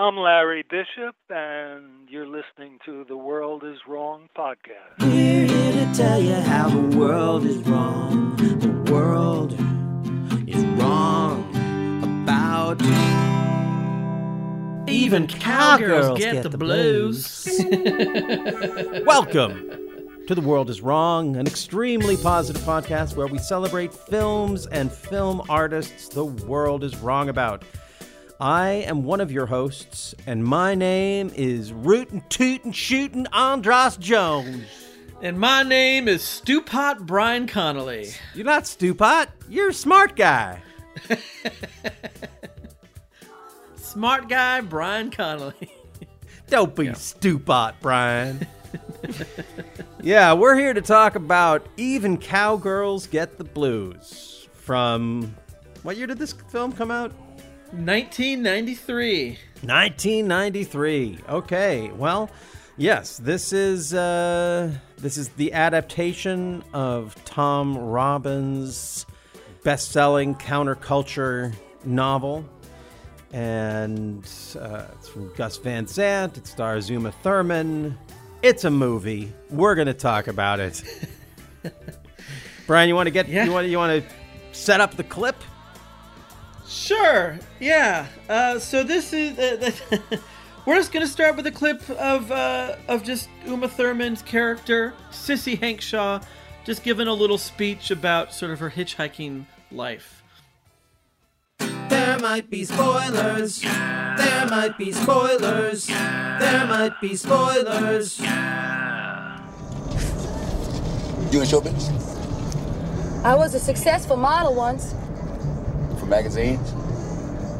I'm Larry Bishop, and you're listening to the World is Wrong podcast. We're here to tell you how the world is wrong. The world is wrong about. Even cowgirls get, the blues. Welcome to The World is Wrong, an extremely positive podcast where we celebrate films and film artists the world is wrong about. I am one of your hosts, and my name is Rootin' Tootin' Shootin' Andras Jones. and my name is Stewpot Bryan Connolly. You're not Stewpot, you're a smart guy. Smart guy Bryan Connolly. Don't be Stewpot, Bryan. yeah, we're here to talk about Even Cowgirls Get the Blues from. What year did this film come out? 1993. 1993. Okay. Well, yes, this is uh, this is the adaptation of Tom Robbins' best-selling counterculture novel, and uh, it's from Gus Van Sant. It stars Uma Thurman. It's a movie. We're going to talk about it. Bryan, you want to get Yeah. you want you want to set up the clip? Sure. Yeah. Uh, so this is. Uh, we're just gonna start with a clip of uh, of just Uma Thurman's character, Sissy Hankshaw, just giving a little speech about sort of her hitchhiking life. There might be spoilers. There might be spoilers. There might be spoilers. You in show business? I was a successful model once. Magazines?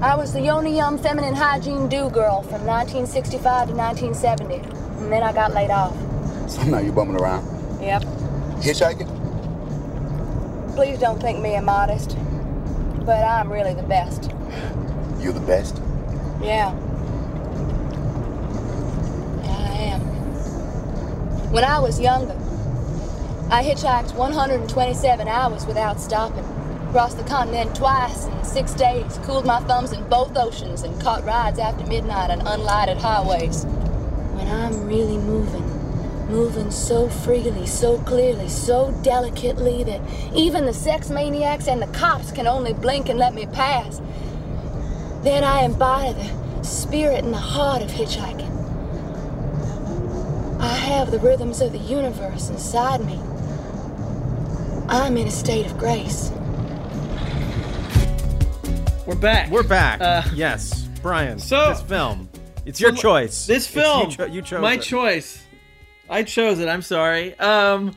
I was the only young feminine hygiene do girl from 1965 to 1970. And then I got laid off. So now you're bumming around. Yep. Hitchhiking? Please don't think me immodest. But I'm really the best. You're the best. Yeah. Yeah, I am. When I was younger, I hitchhiked 127 hours without stopping. Crossed the continent twice in six days, cooled my thumbs in both oceans, and caught rides after midnight on unlighted highways. When I'm really moving, moving so freely, so clearly, so delicately that even the sex maniacs and the cops can only blink and let me pass, then I embody the spirit and the heart of hitchhiking. I have the rhythms of the universe inside me. I'm in a state of grace. We're back. We're back. Uh, yes, Bryan. so- this film, it's your choice. This It's- film, you, cho- you chose my it. choice. I chose it. I'm sorry. Um,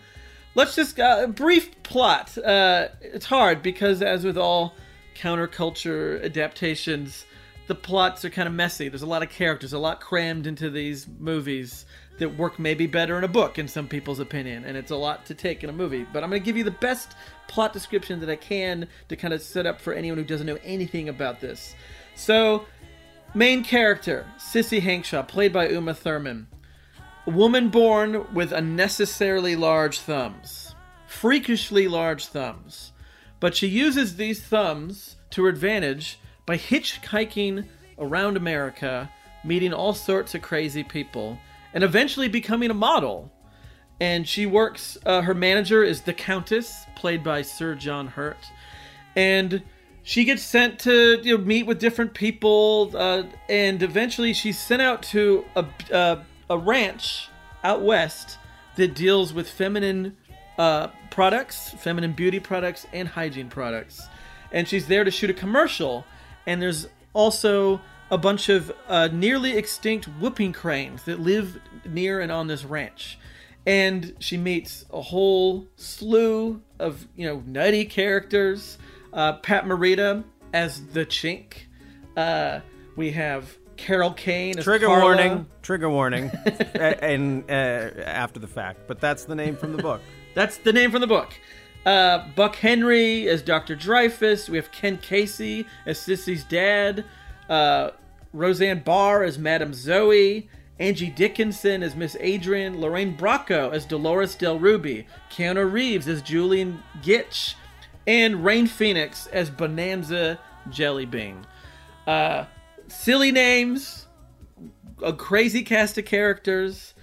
let's just uh, a brief plot. Uh, it's hard because, as with all counterculture adaptations, the plots are kind of messy. There's a lot of characters, a lot crammed into these movies that work maybe better in a book, in some people's opinion, and it's a lot to take in a movie. But I'm going to give you the best plot description that I can to kind of set up for anyone who doesn't know anything about this. So, Main character, Sissy Hankshaw, played by Uma Thurman. A woman born with unnecessarily large thumbs. Freakishly large thumbs. But she uses these thumbs to her advantage by hitchhiking around America, meeting all sorts of crazy people, and eventually becoming a model. And she works, uh, her manager is the Countess, played by Sir John Hurt. And she gets sent to you know, meet with different people, uh, and eventually she's sent out to a, uh, a ranch out west that deals with feminine uh, products, feminine beauty products, and hygiene products. And she's there to shoot a commercial, and there's also a bunch of uh, nearly extinct whooping cranes that live near and on this ranch. And she meets a whole slew of you know nutty characters. Uh, Pat Morita as the Chink. Uh, we have Carol Kane as Trigger Carla. warning. Trigger warning. And uh, after the fact, but that's the name from the book. That's the name from the book. Uh, Buck Henry as Dr. Dreyfus. We have Ken Kesey as Sissy's dad. Uh, Roseanne Barr as Madame Zoe. Angie Dickinson as Miss Adrian. Lorraine Bracco as Dolores Del Ruby. Keanu Reeves as Julian Gitche. And Rain Phoenix as Bonanza Jelly Bean. Uh, silly names, a crazy cast of characters,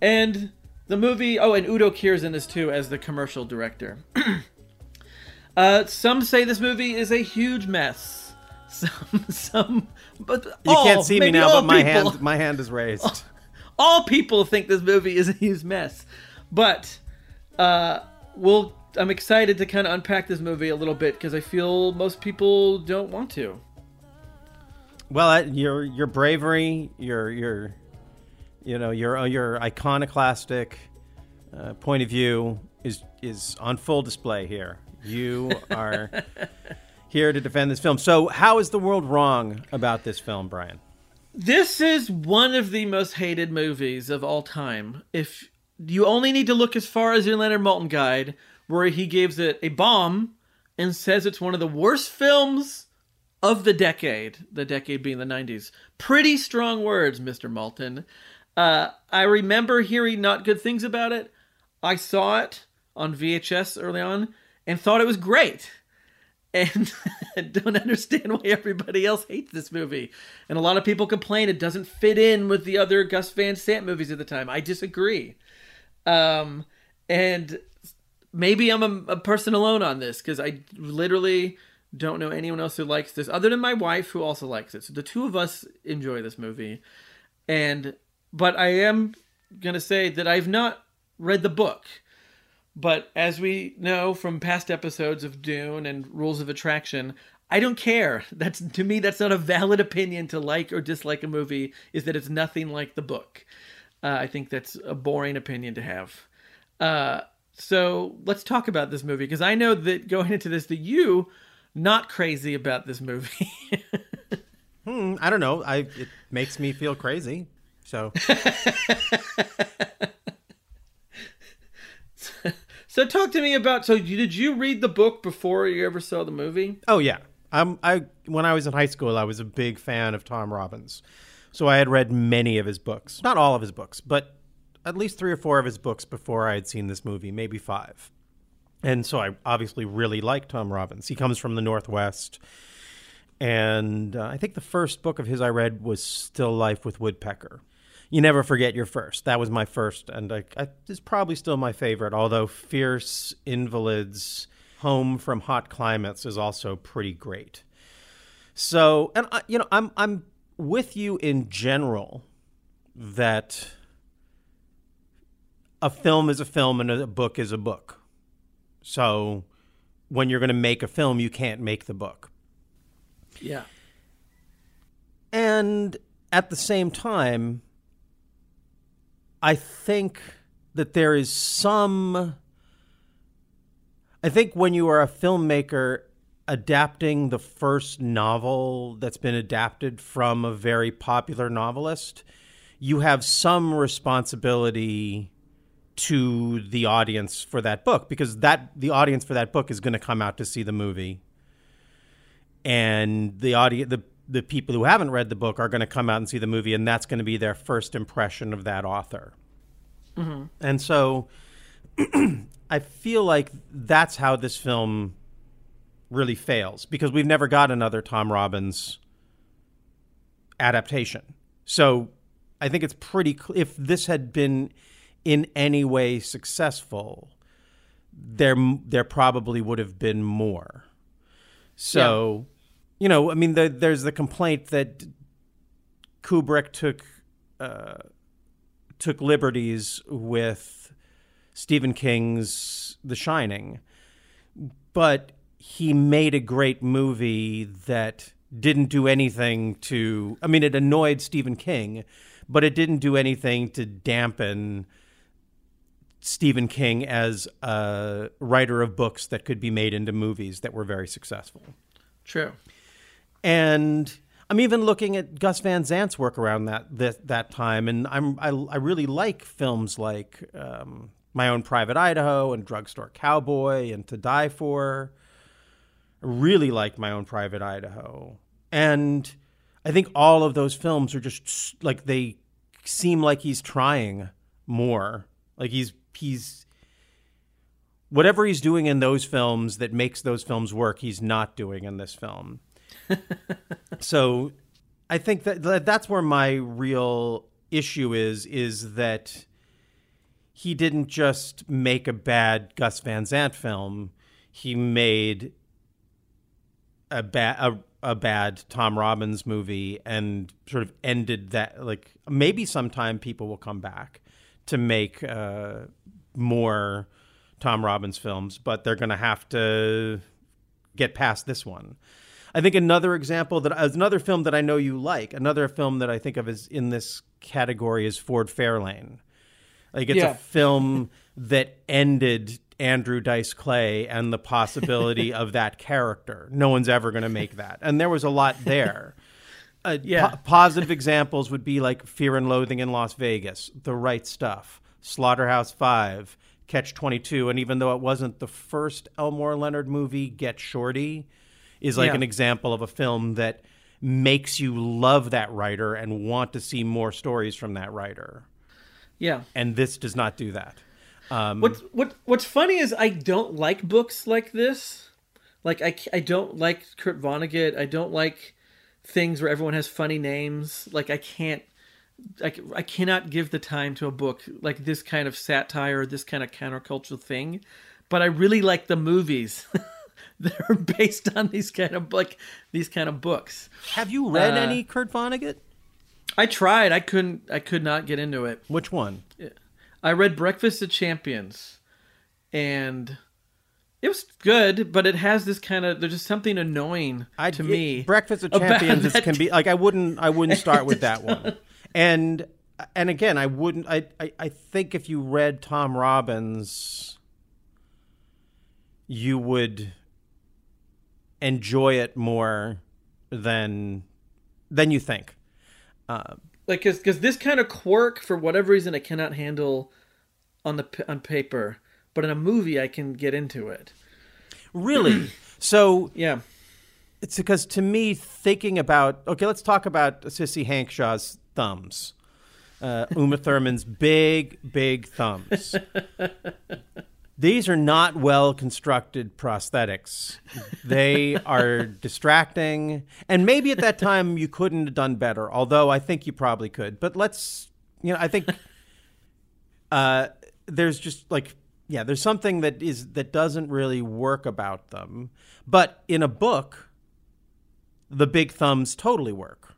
and the movie. Oh, and Udo Kier's in this too as the commercial director. uh, some say this movie is a huge mess. Some, some, but You all, can't see me now, but my people- hand my hand is raised. all people think this movie is a huge mess. But uh, we'll. I'm excited to kind of unpack this movie a little bit because I feel most people don't want to. Well, uh, your your bravery, your your you know your uh, your iconoclastic uh, point of view is is on full display here. You are here to defend this film. So, how is the world wrong about this film, Bryan? This is one of the most hated movies of all time. If you only need to look as far as your Leonard Maltin guide, where he gives it a bomb and says it's one of the worst films of the decade, the decade being the 90s. Pretty strong words, Mr. Maltin. Uh, I remember hearing not good things about it. I saw it on VHS early on and thought it was great and don't understand why everybody else hates this movie. And a lot of people complain it doesn't fit in with the other Gus Van Sant movies at the time. I disagree. Um, and maybe I'm a, a person alone on this because I literally don't know anyone else who likes this other than my wife who also likes it. So the two of us enjoy this movie. And but I am gonna say that I've not read the book. But as we know from past episodes of Dune and Rules of Attraction, I don't care. That's to me that's not a valid opinion to like or dislike a movie is that it's nothing like the book. Uh, I think that's a boring opinion to have. Uh, so let's talk about this movie because I know that going into this that you not crazy about this movie. Hmm, I don't know. I it makes me feel crazy. So, so talk to me about so did you read the book before you ever saw the movie? oh yeah. Um, I when I was in high school, I was a big fan of Tom Robbins, so I had read many of his books. Not all of his books, but at least three or four of his books before I had seen this movie, maybe five. And so I obviously really like Tom Robbins. He comes from the Northwest. And uh, I think the first book of his I read was Still Life with Woodpecker. You never forget your first. That was my first, and I, I, it's probably still my favorite. Although Fierce Invalids, Home from Hot Climates is also pretty great. So, and I, you know, I'm I'm with you in general that a film is a film and a book is a book. So, when you're going to make a film, you can't make the book. Yeah. And at the same time, I think that there is some. I think when you are a filmmaker adapting the first novel that's been adapted from a very popular novelist, you have some responsibility to the audience for that book because that the audience for that book is going to come out to see the movie and the audience the the people who haven't read the book are going to come out and see the movie and that's going to be their first impression of that author. Mm-hmm. And so i feel like that's how this film really fails because we've never got another tom robbins adaptation. So i think it's pretty cl- if this had been in any way successful there there probably would have been more. So, you know, I mean, the, there's the complaint that Kubrick took uh, took liberties with Stephen King's The Shining, but he made a great movie that didn't do anything to. I mean, it annoyed Stephen King, but it didn't do anything to dampen Stephen King as a writer of books that could be made into movies that were very successful. True. And I'm even looking at Gus Van Sant's work around that that, that time, and I'm I, I really like films like um, My Own Private Idaho and Drugstore Cowboy and To Die For. I really like My Own Private Idaho, and I think all of those films are just like they seem like he's trying more, like he's he's whatever he's doing in those films that makes those films work, he's not doing in this film. So, I think that, that that's where my real issue is is that he didn't just make a bad Gus Van Sant film. He made a bad a, a bad Tom Robbins movie and sort of ended that like maybe sometime people will come back to make uh, more Tom Robbins films, but they're going to have to get past this one. I think another example that another film that I know you like, another film that I think of as in this category is Ford Fairlane. Like it's Yeah. a film that ended Andrew Dice Clay and the possibility of that character. No one's ever going to make that, and there was a lot there. Uh, Yeah. po- positive examples would be like Fear and Loathing in Las Vegas, The Right Stuff, Slaughterhouse Five, Catch Twenty Two, and even though it wasn't the first Elmore Leonard movie, Get Shorty is like Yeah. an example of a film that makes you love that writer and want to see more stories from that writer. Yeah. And this does not do that. Um, What what what's funny is I don't like books like this. Like I, I don't like Kurt Vonnegut. I don't like things where everyone has funny names. Like I can't I, I cannot give the time to a book like this kind of satire, this kind of countercultural thing. But I really like the movies that are based on these kind of like these kind of books. have you read uh, any Kurt Vonnegut? I tried. I couldn't. I could not get into it. Which one? I read Breakfast of Champions, and it was good, but it has this kind of there's just something annoying I, to me. Breakfast of Champions that- can be like I wouldn't I wouldn't start with that one. And and again, I wouldn't I, I I think if you read Tom Robbins you would enjoy it more than than you think. like because because this kind of quirk for whatever reason I cannot handle on the on paper, but in a movie I can get into it. Really? so Yeah, it's because to me thinking about okay let's talk about sissy hankshaw's thumbs uh, uma thurman's big big thumbs these are not well constructed prosthetics. They are distracting. And maybe at that time you couldn't have done better although i think you probably could. But let's you know i think uh, there's just like yeah there's something that is that doesn't really work about them. But in a book the big thumbs totally work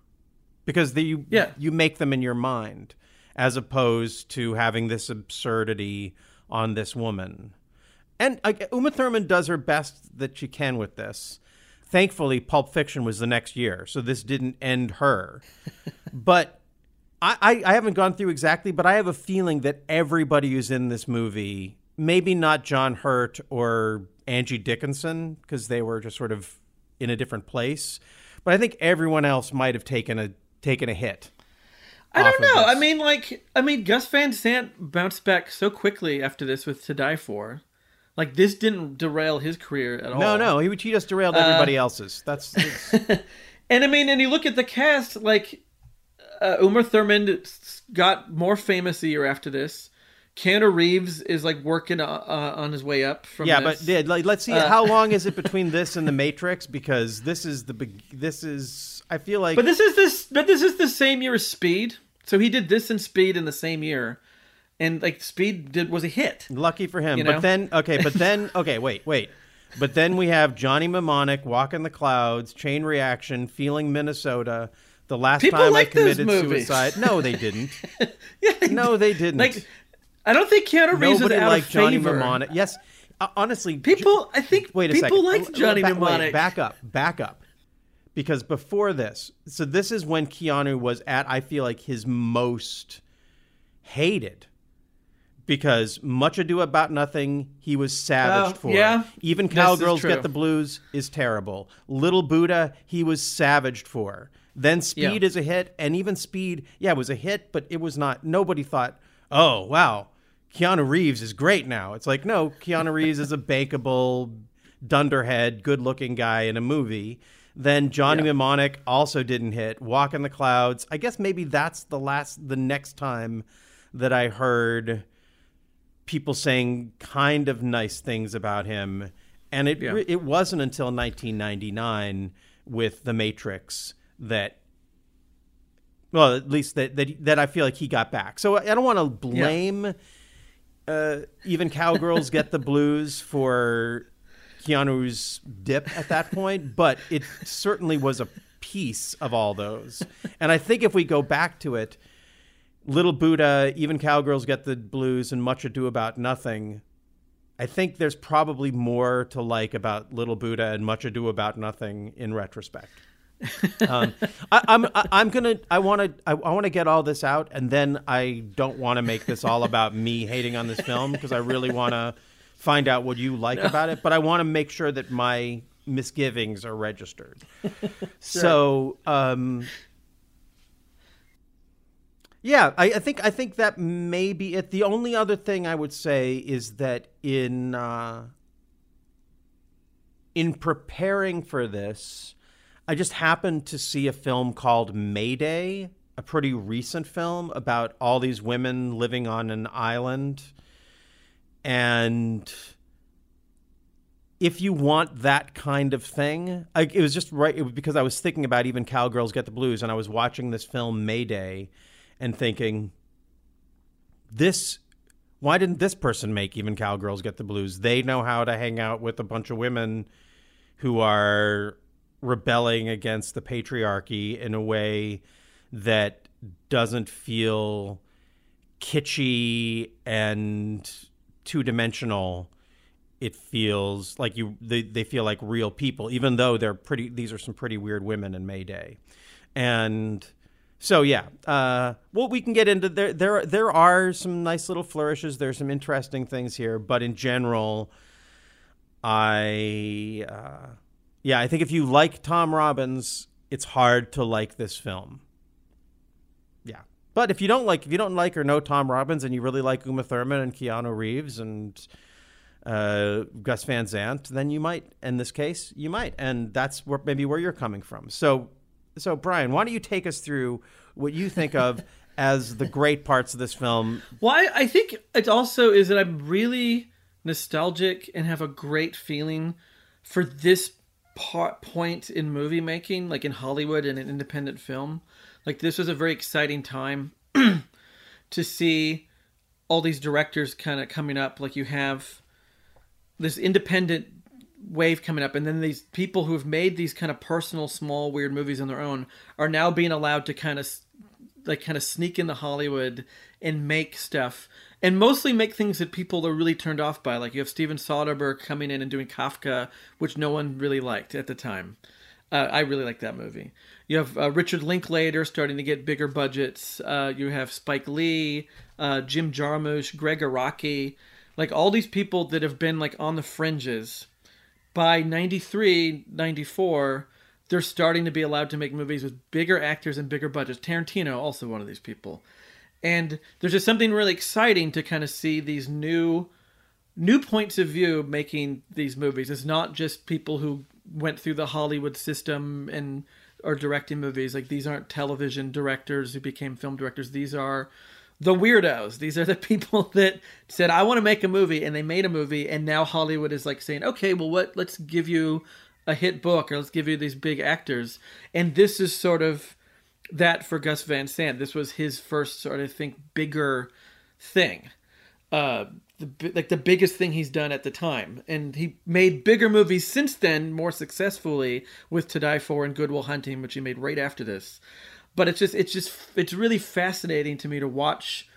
because the, you Yeah. you make them in your mind as opposed to having this absurdity on this woman and uh, Uma Thurman does her best that she can with this. Thankfully, Pulp Fiction was the next year, so this didn't end her. but I, I, I haven't gone through exactly, but I have a feeling that everybody who's in this movie, maybe not John Hurt or Angie Dickinson, because they were just sort of in a different place, but I think everyone else might have taken a taken a hit. I don't know. I mean, like I mean, Gus Van Sant bounced back so quickly after this with To Die For. Like this didn't derail his career at all. No, no, he, he just derailed Uh, everybody else's. That's, And I mean, and you look at the cast, like uh, Uma Thurman got more famous a year after this. Keanu Reeves is like working uh, uh, on his way up from yeah, this. but yeah, like, let's see Uh, how long is it between this and the Matrix because this is the. This is I feel like But this is this, but this is the same year as Speed. So he did this and Speed in the same year, and like Speed did was a hit. lucky for him. you but then okay, but then okay, wait, wait. But then we have Johnny Mnemonic, Walk in the Clouds, Chain Reaction, Feeling Minnesota. The last People time like I committed suicide. No, they didn't. Yeah, No, they didn't. Like, I don't think Keanu Reeves Nobody was out liked of Johnny favor. Mnemonic. Yes, uh, honestly, People, I think Wait a people second. liked Johnny ba- wait, Mnemonic. back up, back up. Because before this, so this is when Keanu was at, I feel like, his most hated. Because Much Ado About Nothing, he was savaged Oh, for. yeah. Even Cowgirls. Get the Blues is terrible. Little Buddha, he was savaged for. Then Speed Yeah. is a hit, and even Speed, yeah, it was a hit, but it was not. Nobody thought, oh wow, Keanu Reeves is great now. It's like no, Keanu Reeves is a bankable, dunderhead, good-looking guy in a movie. Then Johnny Yeah. Mnemonic also didn't hit. Walk in the Clouds. I guess maybe that's the last, the next time that I heard people saying kind of nice things about him, and it Yeah. it wasn't until 1999 with The Matrix that Well, at least that that, that I feel like he got back. So I don't want to blame uh, even cowgirls get the blues for Keanu's dip at that point, but it certainly was a piece of all those. And I think if we go back to it, Little Buddha, even cowgirls get the blues, and Much Ado About Nothing. I think there's probably more to like about Little Buddha and Much Ado About Nothing in retrospect. um, I, I'm I, I'm gonna I want to I, I want to get all this out, and then I don't want to make this all about me hating on this film because I really want to find out what you like about it. But I want to make sure that my misgivings are registered. So, um, yeah, I, I think I think that may be it. The only other thing I would say is that in uh, in preparing for this, I just happened to see a film called Mayday, a pretty recent film about all these women living on an island. And if you want that kind of thing, I, it was just right. It was because I was thinking about even Cowgirls Get the Blues, and I was watching this film Mayday and thinking, this why didn't this person make even cowgirls get the blues they know how to hang out with a bunch of women who are rebelling against the patriarchy in a way that doesn't feel kitschy and two-dimensional it feels like you they, they feel like real people even though they're pretty these are some pretty weird women in mayday and so yeah, uh, well, we can get into there. There, there are some nice little flourishes. There's some interesting things here, but in general, I, uh, yeah, I think if you like Tom Robbins, it's hard to like this film. But if you don't like, if you don't like or know Tom Robbins, and you really like Uma Thurman and Keanu Reeves and uh, Gus Van Sant, then you might. In this case, you might, and that's where maybe where you're coming from. So so, Bryan, why don't you take us through what you think of as the great parts of this film? Well, I, I think it also is that I'm really nostalgic and have a great feeling for this part, point in movie making, like in Hollywood and in independent film. Like, this was a very exciting time to see all these directors kind of coming up. Like, you have this independent wave coming up and then these people who have made these kind of personal small weird movies on their own are now being allowed to kind of like kind of sneak into hollywood and make stuff and mostly make things that people are really turned off by like you have steven soderbergh coming in and doing kafka which no one really liked at the time uh, i really like that movie you have uh, richard linklater starting to get bigger budgets uh, you have spike lee uh, jim jarmusch gregg araki like all these people that have been like on the fringes by 93, 94, they're starting to be allowed to make movies with bigger actors and bigger budgets. Tarantino, also one of these people. And there's just something really exciting to kind of see these new new points of view making these movies. It's not just people who went through the Hollywood system and are directing movies. Like these aren't television directors who became film directors. These are the weirdos. These are the people that said, "I want to make a movie," and they made a movie, and now Hollywood is like saying, "Okay, well, what? Let's give you a hit book, or let's give you these big actors." And this is sort of that for Gus Van Sant. This was his first sort of think bigger thing, uh, the, like the biggest thing he's done at the time, and he made bigger movies since then, more successfully with To Die For and Good Will Hunting, which he made right after this. But it's just it's just it's really fascinating to me to watch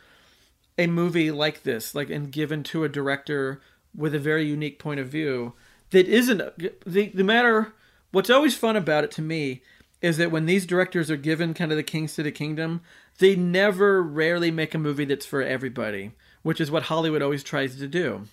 a movie like this like and given to a director with a very unique point of view that isn't the, the matter what's always fun about it to me is that when these directors are given kind of the kings to the kingdom they never rarely make a movie that's for everybody which is what hollywood always tries to do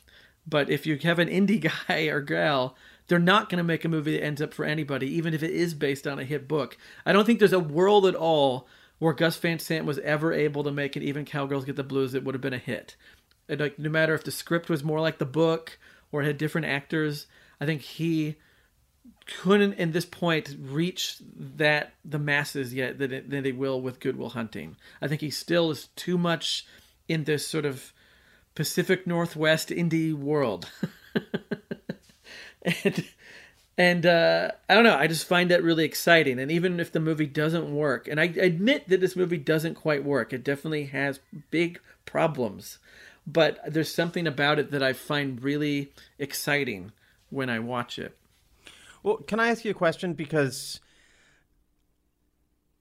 but if you have an indie guy or gal they're not going to make a movie that ends up for anybody, even if it is based on a hit book. I don't think there's a world at all where Gus Van Sant was ever able to make it. Even Cowgirls Get the Blues, it would have been a hit. And like no matter if the script was more like the book or had different actors, I think he couldn't in this point reach that the masses yet that it, that he will with Good Will Hunting. I think he still is too much in this sort of Pacific Northwest indie world. and And uh, I don't know. I just find that really exciting. And even if the movie doesn't work, and I admit that this movie doesn't quite work, it definitely has big problems. But there's something about it that I find really exciting when I watch it. Well, can I ask you a question? Because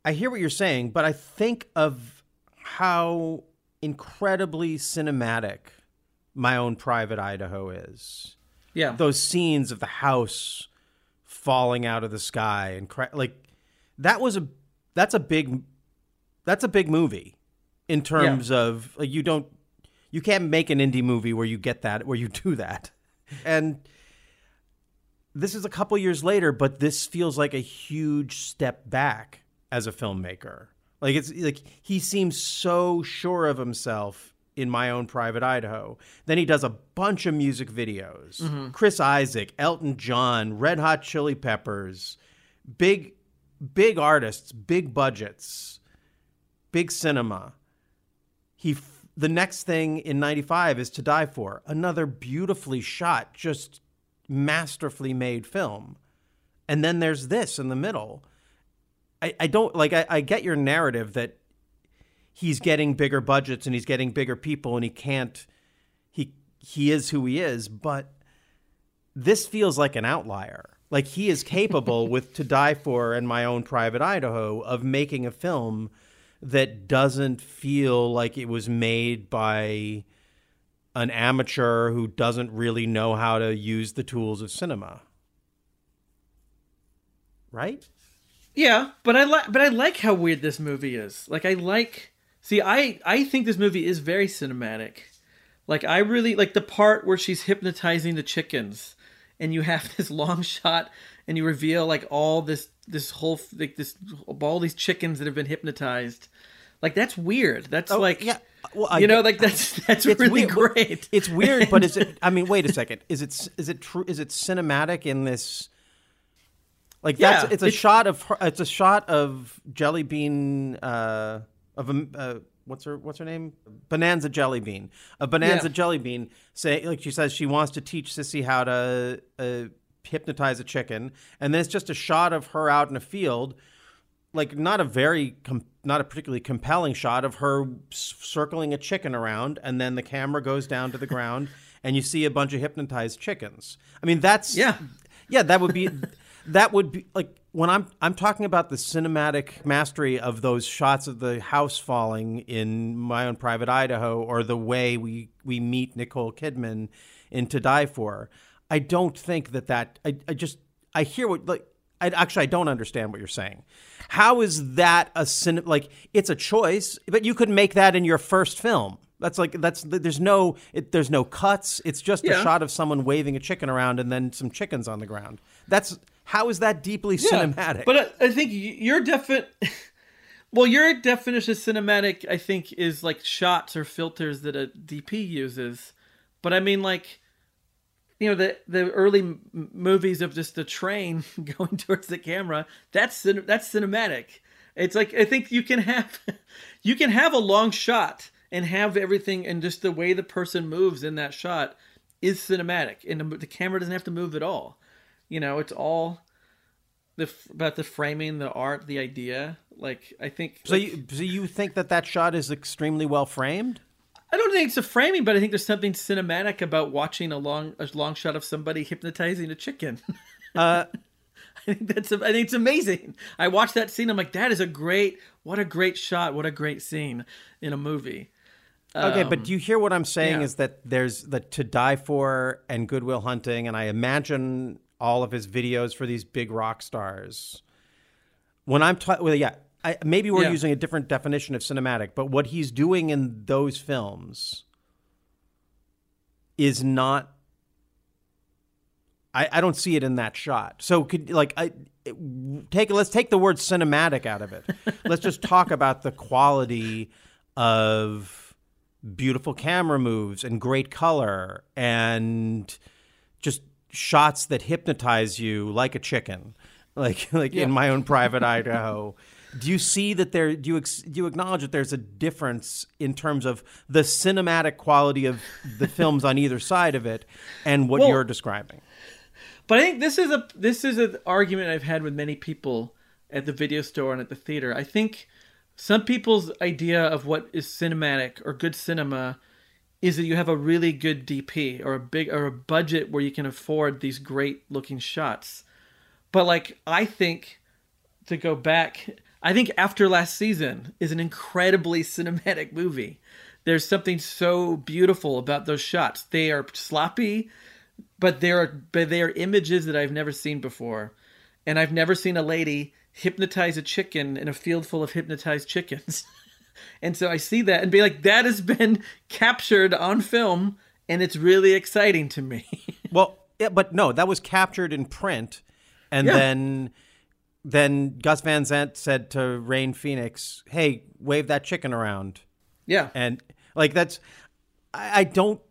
I hear what you're saying, but I think of how incredibly cinematic my own private Idaho is. Yeah. Those scenes of the house falling out of the sky and cra- like that was a that's a big that's a big movie in terms of like you don't you can't make an indie movie where you get that where you do that. And this is a couple years later, but this feels like a huge step back as a filmmaker. Like it's like he seems so sure of himself in my own private Idaho. Then he does a bunch of music videos. Mm-hmm. Chris Isaak, Elton John, Red Hot Chili Peppers, big big artists, big budgets, big cinema. He f- the next thing in 95 is To Die For, another beautifully shot, just masterfully made film. And then there's this in the middle. I, I don't like I, I get your narrative that he's getting bigger budgets and he's getting bigger people and he can't he he is who he is, but this feels like an outlier. Like he is capable with To Die For and My Own Private Idaho of making a film that doesn't feel like it was made by an amateur who doesn't really know how to use the tools of cinema. Right? Yeah, but I like but I like how weird this movie is. Like I like See, I I think this movie is very cinematic. Like I really like the part where she's hypnotizing the chickens and you have this long shot and you reveal like all this this whole like this all these chickens that have been hypnotized. Like that's weird. That's oh, like Oh, yeah. Well, I you know like that's that's really weird. great. It's weird, but is it? I mean, wait a second. Is it? Is it true? Is it cinematic in this? Like that's Yeah, it's a it's- shot of her, it's a shot of Jelly Bean uh, of a uh, what's her what's her name Bonanza Jelly Bean a Bonanza Yeah. Jelly Bean say like she says she wants to teach Sissy how to uh, hypnotize a chicken and then it's just a shot of her out in a field like not a very com- not a particularly compelling shot of her s- circling a chicken around and then the camera goes down to the ground and you see a bunch of hypnotized chickens i mean that's Yeah. yeah that would be that would be like when i'm i'm talking about the cinematic mastery of those shots of the house falling in my own private idaho or the way we we meet nicole kidman in to die for i don't think that that i, I just i hear what like I, actually, I don't understand what you're saying. How is that a cin? Like, it's a choice, but you could make that in your first film. That's like that's there's no it, there's no cuts. It's just a Yeah. shot of someone waving a chicken around and then some chickens on the ground. That's how is that deeply cinematic? But I, I think your definite. well, your definition of cinematic, I think, is like shots or filters that a DP uses. But I mean, like, you know, the the early m- movies of just the train going towards the camera. That's cin- that's cinematic. It's like I think you can have you can have a long shot and have everything and just the way the person moves in that shot is cinematic, and the, the camera doesn't have to move at all. You know, it's all the f- about the framing, the art, the idea. Like I think. so like, you so you think that that shot is extremely well framed? I don't think it's a framing, but I think there's something cinematic about watching a long a long shot of somebody hypnotizing a chicken. Uh, I think that's I think it's amazing. I watched that scene. I'm like, that is a great. What a great shot. What a great scene in a movie. Okay, but do you hear what I'm saying? Um, yeah. Is that there's the To Die For and Good Will Hunting, and I imagine all of his videos for these big rock stars. When I'm talking, well, yeah, I, maybe we're Yeah. using a different definition of cinematic, but what he's doing in those films is not. I, I don't see it in that shot. So could like I take let's take the word cinematic out of it. let's just talk about the quality of beautiful camera moves and great color and just shots that hypnotize you like a chicken like like in my own private idaho. Do you see that there do you ex, do you acknowledge that there's a difference in terms of the cinematic quality of the films on either side of it and what Well- you're describing? But I think this is a this is an argument I've had with many people at the video store and at the theater. I think some people's idea of what is cinematic or good cinema is that you have a really good DP or a big or a budget where you can afford these great looking shots. But like I think to go back, I think After Last Season is an incredibly cinematic movie. There's something so beautiful about those shots. They are sloppy, but they are but they are images that I've never seen before. And I've never seen a lady hypnotize a chicken in a field full of hypnotized chickens. and so I see that and be like, that has been captured on film, and it's really exciting to me. Well, yeah, but no, that was captured in print, and Yeah. then then Gus Van Sant said to Rain Phoenix, "Hey, wave that chicken around," yeah. and like that's I, I don't.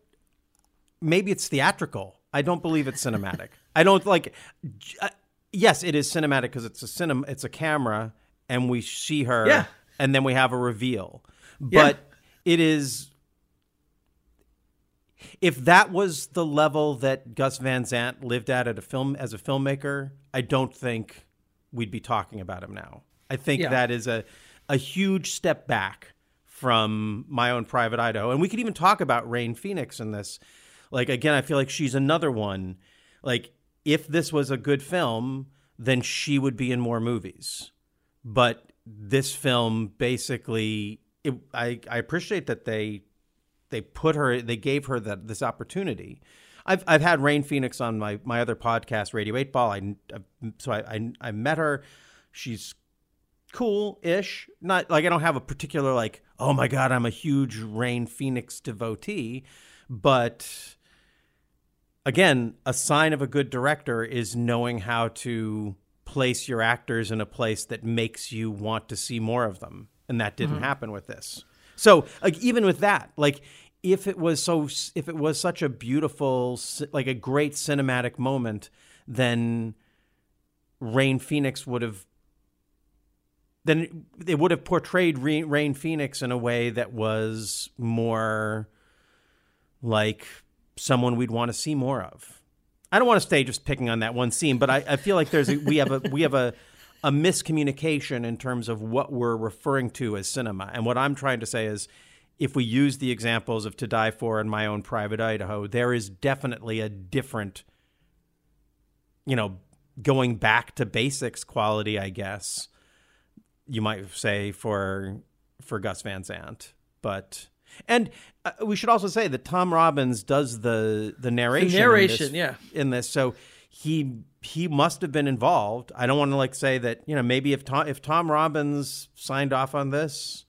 Maybe it's theatrical. I don't believe it's cinematic. I don't like. j- uh, Yes, it is cinematic because it's a cinema. It's a camera, and we see her, Yeah. And then we have a reveal. Yeah. But it is if that was the level that Gus Van Sant lived at at a film as a filmmaker, I don't think we'd be talking about him now. I think Yeah. that is a a huge step back from my own private Idaho. And we could even talk about Rain Phoenix in this. Like again, I feel like she's another one. Like if this was a good film, then she would be in more movies. But this film basically it, I, I appreciate that they they put her they gave her that this opportunity. I've i've had rain phoenix on my my other podcast radio 8 ball. I uh, so I, I i met her. She's cool-ish. Not like i don't have a particular like oh my god i'm a huge rain phoenix devotee but again a sign of a good director is knowing how to place your actors in a place that makes you want to see more of them. And that didn't mm-hmm. happen with this. So like even with that like if it was so if it was such a beautiful like a great cinematic moment then rain phoenix would have then it would have portrayed rain phoenix in a way that was more like someone we'd want to see more of I don't want to stay just picking on that one scene, but I, I feel like there's a, we have a we have a a miscommunication in terms of what we're referring to as cinema. And what I'm trying to say is, if we use the examples of To Die For and My Own Private Idaho, there is definitely a different, you know, going back to basics quality, I guess you might say for for Gus Van Sant, but. And uh, we should also say that Tom Robbins does the the narration. in narration, this- yeah. in this. So he he must have been involved. I don't want to like say that you know maybe if Tom if Tom Robbins signed off on this,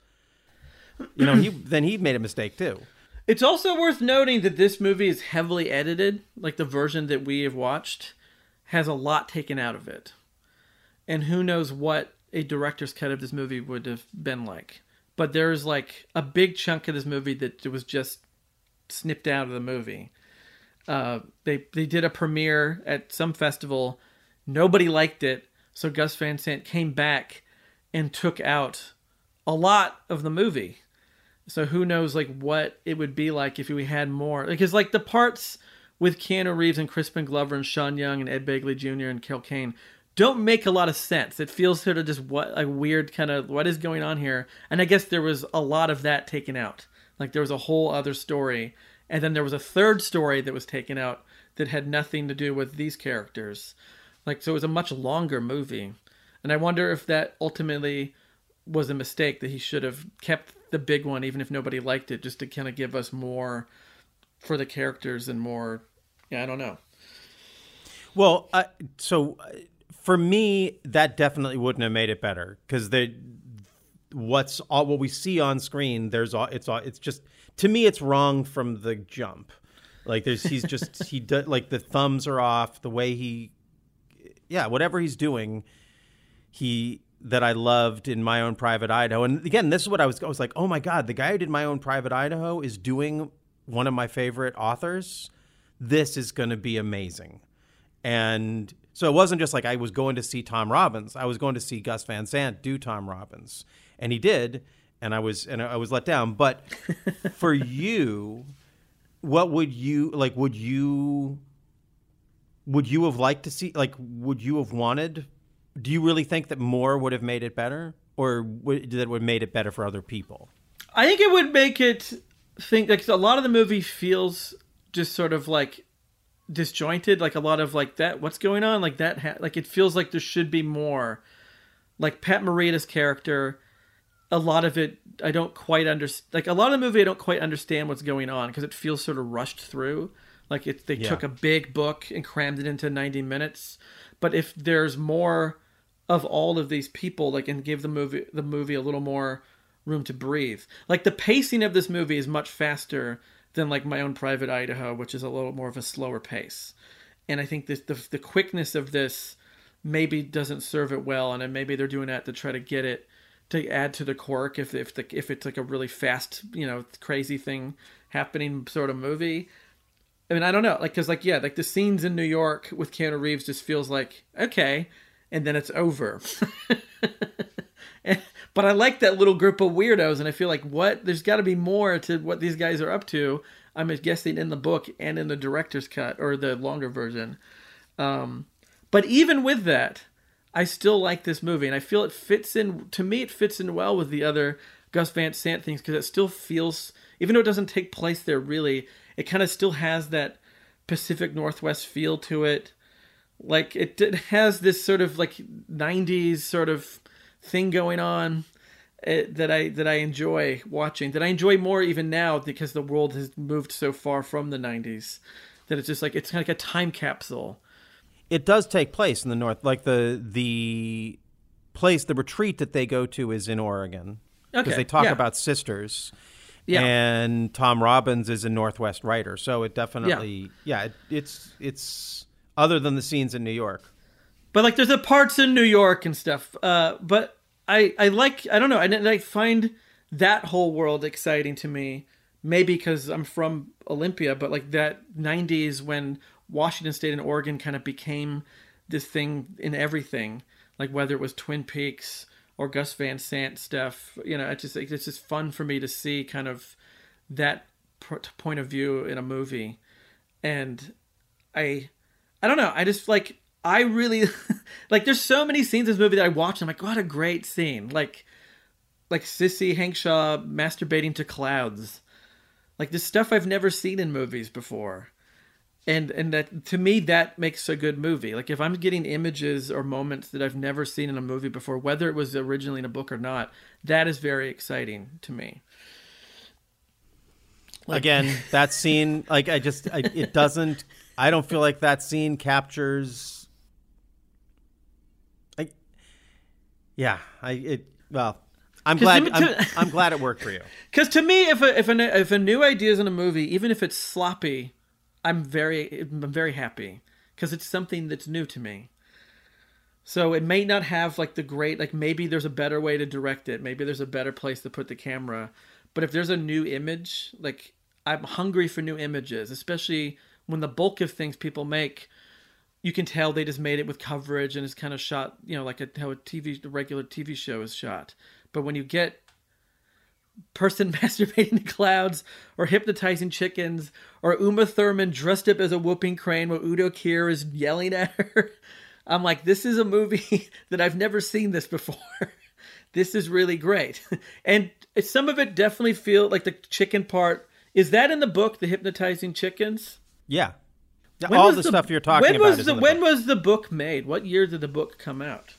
you know he then he made a mistake too. It's also worth noting that this movie is heavily edited. Like the version that we have watched has a lot taken out of it. And who knows what a director's cut of this movie would have been like. But there's like a big chunk of this movie that was just snipped out of the movie. Uh, they they did a premiere at some festival. Nobody liked it, so Gus Van Sant came back and took out a lot of the movie. So who knows like what it would be like if we had more because like the parts with Keanu Reeves and Crispin Glover and Sean Young and Ed Begley Jr. and Carol Kane don't make a lot of sense. It feels sort of just what a weird kind of what is going on here. And I guess there was a lot of that taken out. Like there was a whole other story and then there was a third story that was taken out that had nothing to do with these characters. Like so it was a much longer movie. And I wonder if that ultimately was a mistake that he should have kept the big one even if nobody liked it just to kind of give us more for the characters and more yeah, I don't know. Well, uh, so for me, that definitely wouldn't have made it better because the what's all what we see on screen. There's all it's all it's just to me it's wrong from the jump. Like there's he's just he does like the thumbs are off the way he yeah whatever he's doing he that I loved in my own private Idaho. And again, this is what I was I was like, "Oh my god, the guy who did my own private Idaho is doing one of my favorite authors. This is going to be amazing." And so it wasn't just like I was going to see Tom Robbins. I was going to see Gus Van Sant do Tom Robbins. And he did, and I was and I was let down. But for you, what would you like would you would you have liked to see? Like, would you have wanted? Do you really think that more would have made it better, or would, that would have made it better for other people? I think it would make it think like a lot of the movie feels just sort of like disjointed like a lot of like that what's going on? Like that ha- like it feels like there should be more. Like pat morita's character a lot of it i don't quite understand like a lot of the movie i don't quite understand what's going on because it feels sort of rushed through. Like it, they Yeah. took a big book and crammed it into 90 minutes. But if there's more of all of these people like and give the movie the movie a little more room to breathe. Like the pacing of this movie is much faster than like my own private idaho which is a little more of a slower pace and i think this the, the quickness of this maybe doesn't serve it well and maybe they're doing that to try to get it to add to the quirk if if the, if it's like a really fast you know crazy thing happening sort of movie I mean, I don't know, like, cause like, yeah, like the scenes in New York with Keanu Reeves just feels like okay, and then it's over. But I like that little group of weirdos, and I feel like what there's got to be more to what these guys are up to. I'm guessing in the book and in the director's cut or the longer version. Um, but even with that, I still like this movie, and I feel it fits in. To me, it fits in well with the other Gus Van Sant things because it still feels, even though it doesn't take place there really, it kind of still has that Pacific Northwest feel to it. Like it, it has this sort of like '90s sort of thing going on uh, that I that I enjoy watching. That I enjoy more even now because the world has moved so far from the '90s. That it's just like it's kind of like a time capsule. It does take place in the north. Like the the place, the retreat that they go to is in Oregon because Okay, they talk yeah. about sisters. Yeah. And Tom Robbins is a Northwest writer, so it definitely, yeah, it, it's it's other than the scenes in New York. But like, there's the parts in New York and stuff. Uh, but I I like I don't know I, I find that whole world exciting to me. Maybe because I'm from Olympia, but like that '90s when Washington State and Oregon kind of became this thing in everything. Like whether it was Twin Peaks or Gus Van Sant stuff, you know, it's just it's just fun for me to see kind of that point of view in a movie, and I I don't know. I just like I really like. There's so many scenes in this movie that I watch. And I'm like, what a great scene! Like, like Sissy Hankshaw masturbating to clouds. Like this stuff I've never seen in movies before, and and that to me that makes a good movie. Like if I'm getting images or moments that I've never seen in a movie before, whether it was originally in a book or not, that is very exciting to me. Again, that scene, like I just, I, it doesn't. I don't feel like that scene captures. Yeah, I it well. I'm glad. to- I'm, to- I'm glad it worked for you. Because to me, if a, if a if a new idea is in a movie, even if it's sloppy, I'm very I'm very happy because it's something that's new to me. So it may not have like the great like maybe there's a better way to direct it, maybe there's a better place to put the camera, but if there's a new image, like I'm hungry for new images, especially when the bulk of things people make you can tell they just made it with coverage and it's kind of shot, you know, like a, how a TV, a regular TV show is shot. But when you get person masturbating the clouds or hypnotizing chickens or Uma Thurman dressed up as a whooping crane while Udo Kier is yelling at her, I'm like, this is a movie that I've never seen this before. this is really great. And some of it definitely feel like the chicken part. Is that in the book, the hypnotizing chickens? Yeah, When all was the, stuff you're talking when about. Was is the, the when book. was the book made? What year did the book come out?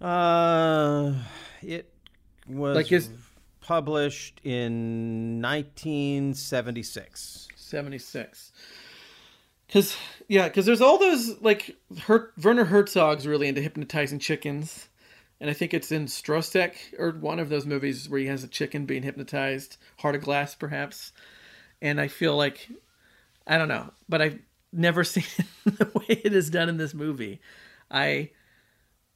Uh, it was Like is- published in 1976. 76. Cause yeah, cause there's all those like Her- Werner Herzog's really into hypnotizing chickens, and I think it's in Stroszek or one of those movies where he has a chicken being hypnotized, Heart of Glass perhaps, and I feel like I don't know, but I've never seen the way it is done in this movie. I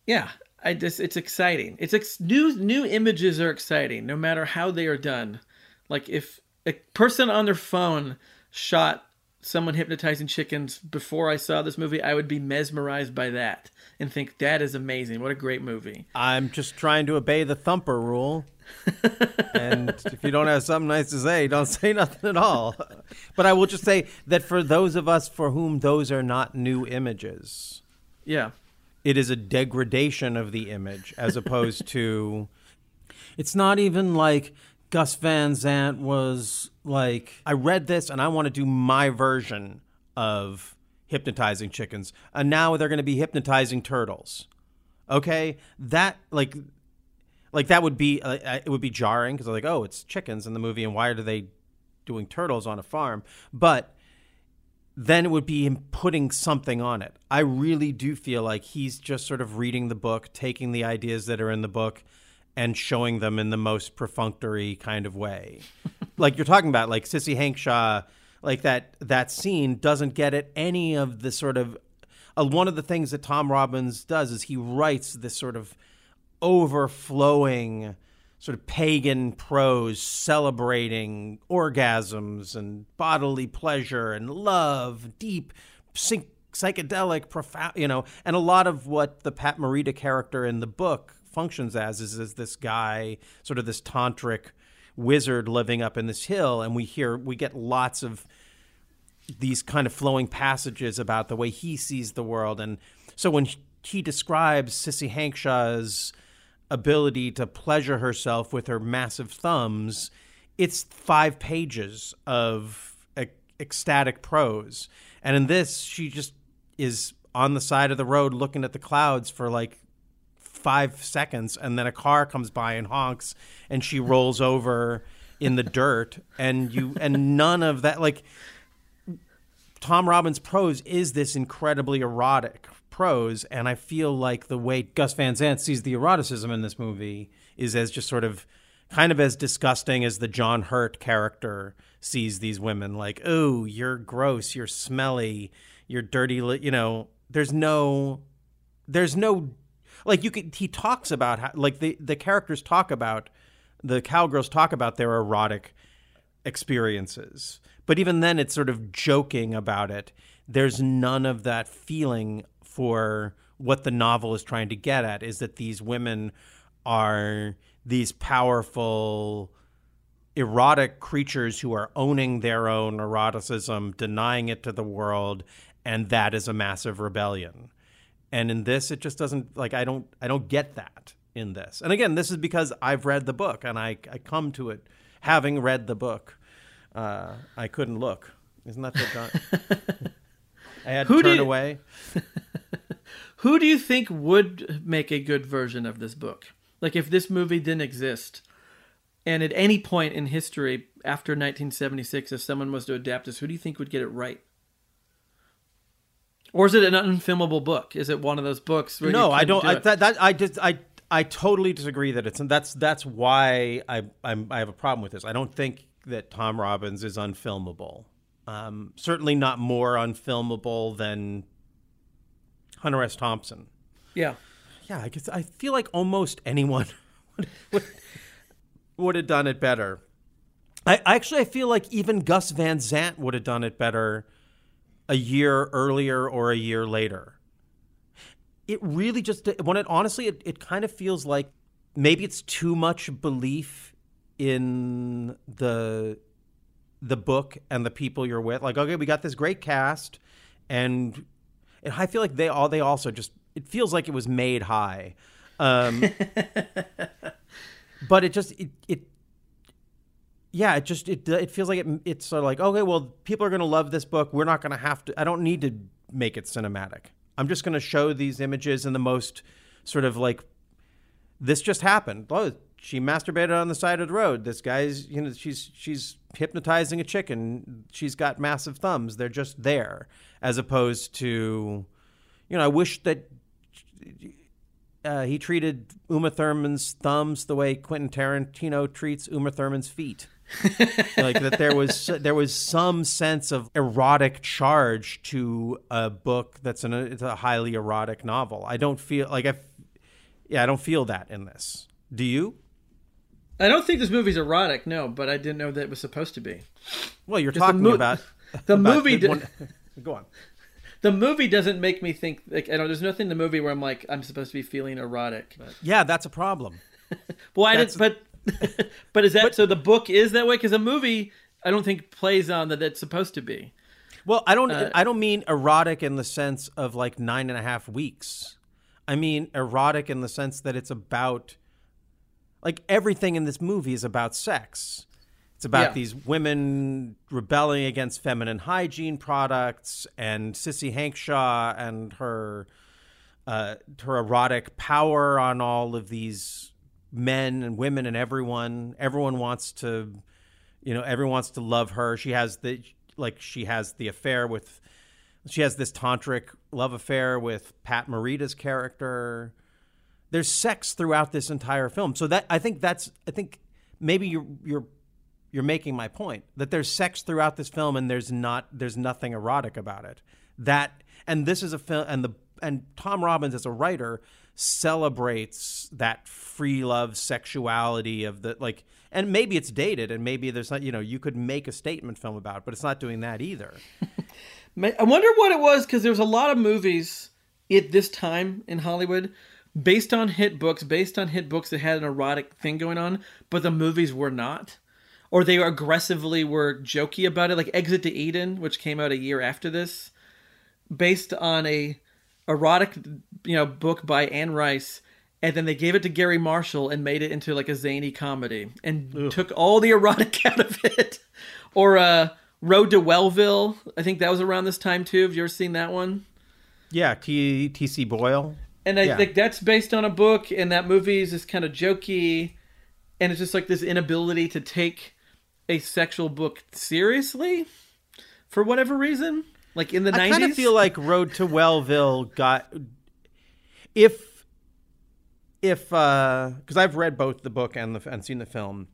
yeah, I just it's exciting. It's ex- new new images are exciting no matter how they are done. Like if a person on their phone shot someone hypnotizing chickens before I saw this movie, I would be mesmerized by that and think that is amazing. What a great movie. I'm just trying to obey the thumper rule. and if you don't have something nice to say, don't say nothing at all. But I will just say that for those of us for whom those are not new images, Yeah. it is a degradation of the image as opposed to it's not even like Gus Van Sant was like I read this and I want to do my version of hypnotizing chickens and now they're going to be hypnotizing turtles. Okay? That like like that would be uh, it would be jarring because I'm like oh it's chickens in the movie and why are they doing turtles on a farm but then it would be him putting something on it. I really do feel like he's just sort of reading the book, taking the ideas that are in the book, and showing them in the most perfunctory kind of way. like you're talking about, like Sissy Hankshaw, like that that scene doesn't get at any of the sort of. Uh, one of the things that Tom Robbins does is he writes this sort of overflowing sort of pagan prose celebrating orgasms and bodily pleasure and love, deep, psychedelic, profound, you know, and a lot of what the Pat Morita character in the book functions as is, is this guy, sort of this tantric wizard living up in this hill, and we hear we get lots of these kind of flowing passages about the way he sees the world. And so when he describes Sissy Hankshaw's ability to pleasure herself with her massive thumbs, it's five pages of ec- ecstatic prose. And in this, she just is on the side of the road looking at the clouds for like five seconds, and then a car comes by and honks, and she rolls over in the dirt, and you and none of that like Tom Robbins' prose is this incredibly erotic prose, and I feel like the way Gus Van Sant sees the eroticism in this movie is as just sort of kind of as disgusting as the John Hurt character sees these women. Like, oh, you're gross, you're smelly, you're dirty. You know, there's no, there's no, like you could. He talks about how, like the the characters talk about, the cowgirls talk about their erotic experiences. But even then, it's sort of joking about it. There's none of that feeling for what the novel is trying to get at is that these women are these powerful, erotic creatures who are owning their own eroticism, denying it to the world, and that is a massive rebellion. And in this, it just doesn't like I don't I don't get that in this. And again, this is because I've read the book and I I come to it having read the book. Uh, I couldn't look. Isn't that the John? I had to Who turn did- away. Who do you think would make a good version of this book? Like if this movie didn't exist, and at any point in history after 1976, if someone was to adapt this, who do you think would get it right? Or is it an unfilmable book? Is it one of those books? Where you no, I don't. do I, that, that I just I I totally disagree that it's and that's that's why I I'm, I have a problem with this. I don't think that Tom Robbins is unfilmable. Um, certainly not more unfilmable than Hunter S. Thompson. yeah. Yeah, I guess I feel like almost anyone would, would, would have done it better. I actually I feel like even Gus Van Sant would have done it better a year earlier or a year later. It really just when it honestly it, it kind of feels like maybe it's too much belief in the the book and the people you're with. Like, okay, we got this great cast, and, and I feel like they all they also just it feels like it was made high, um, but it just it it yeah it just it it feels like it it's sort of like okay well people are gonna love this book we're not gonna have to I don't need to make it cinematic I'm just gonna show these images in the most sort of like this just happened. Oh, she masturbated on the side of the road. This guy's, you know, she's she's hypnotizing a chicken. She's got massive thumbs. They're just there, as opposed to, you know, I wish that uh, he treated Uma Thurman's thumbs the way Quentin Tarantino treats Uma Thurman's feet. Like that there was there was some sense of erotic charge to a book that's an, it's a highly erotic novel. I don't feel like I yeah, I don't feel that in this. Do you? I don't think this movie's erotic, no, but I didn't know that it was supposed to be. Well, you're talking mo- about the about movie. the d- one- Go on. the movie doesn't make me think like I don't. There's nothing in the movie where I'm like I'm supposed to be feeling erotic. Yeah, that's a problem. Well, I didn't. But but is that so? The book is that way because the movie I don't think plays on that it's supposed to be. Well, I don't. Uh, I don't mean erotic in the sense of like nine and a half weeks. I mean erotic in the sense that it's about, like everything in this movie is about sex. It's about Yeah. these women rebelling against feminine hygiene products, and Sissy Hankshaw and her, uh, her erotic power on all of these men and women and everyone. Everyone wants to you know everyone wants to love her. She has the like she has the affair with she has this tantric love affair with pat morita's character. There's sex throughout this entire film. So that i think that's i think maybe you're you're you're making my point that there's sex throughout this film and there's not there's nothing erotic about it. That and this is a film and the and tom robbins as a writer celebrates that free love sexuality of the like and maybe it's dated and maybe there's not you know you could make a statement film about it but it's not doing that either. I wonder what it was because there was a lot of movies at this time in Hollywood based on hit books, based on hit books that had an erotic thing going on, but the movies were not, or they aggressively were jokey about it, like Exit to Eden, which came out a year after this, based on a erotic, you know, book by Anne Rice. And then they gave it to Garry Marshall and made it into like a zany comedy and took all the erotic out of it. Or uh, Road to Wellville, I think that was around this time too. Have you ever seen that one? yeah T- tc boyle And I Yeah. think that's based on a book, and that movie is just kind of jokey, and it's just like this inability to take a sexual book seriously for whatever reason. Like in the I nineties, kind of feel like Road to Wellville got if if because I've read both the book and the and seen the film,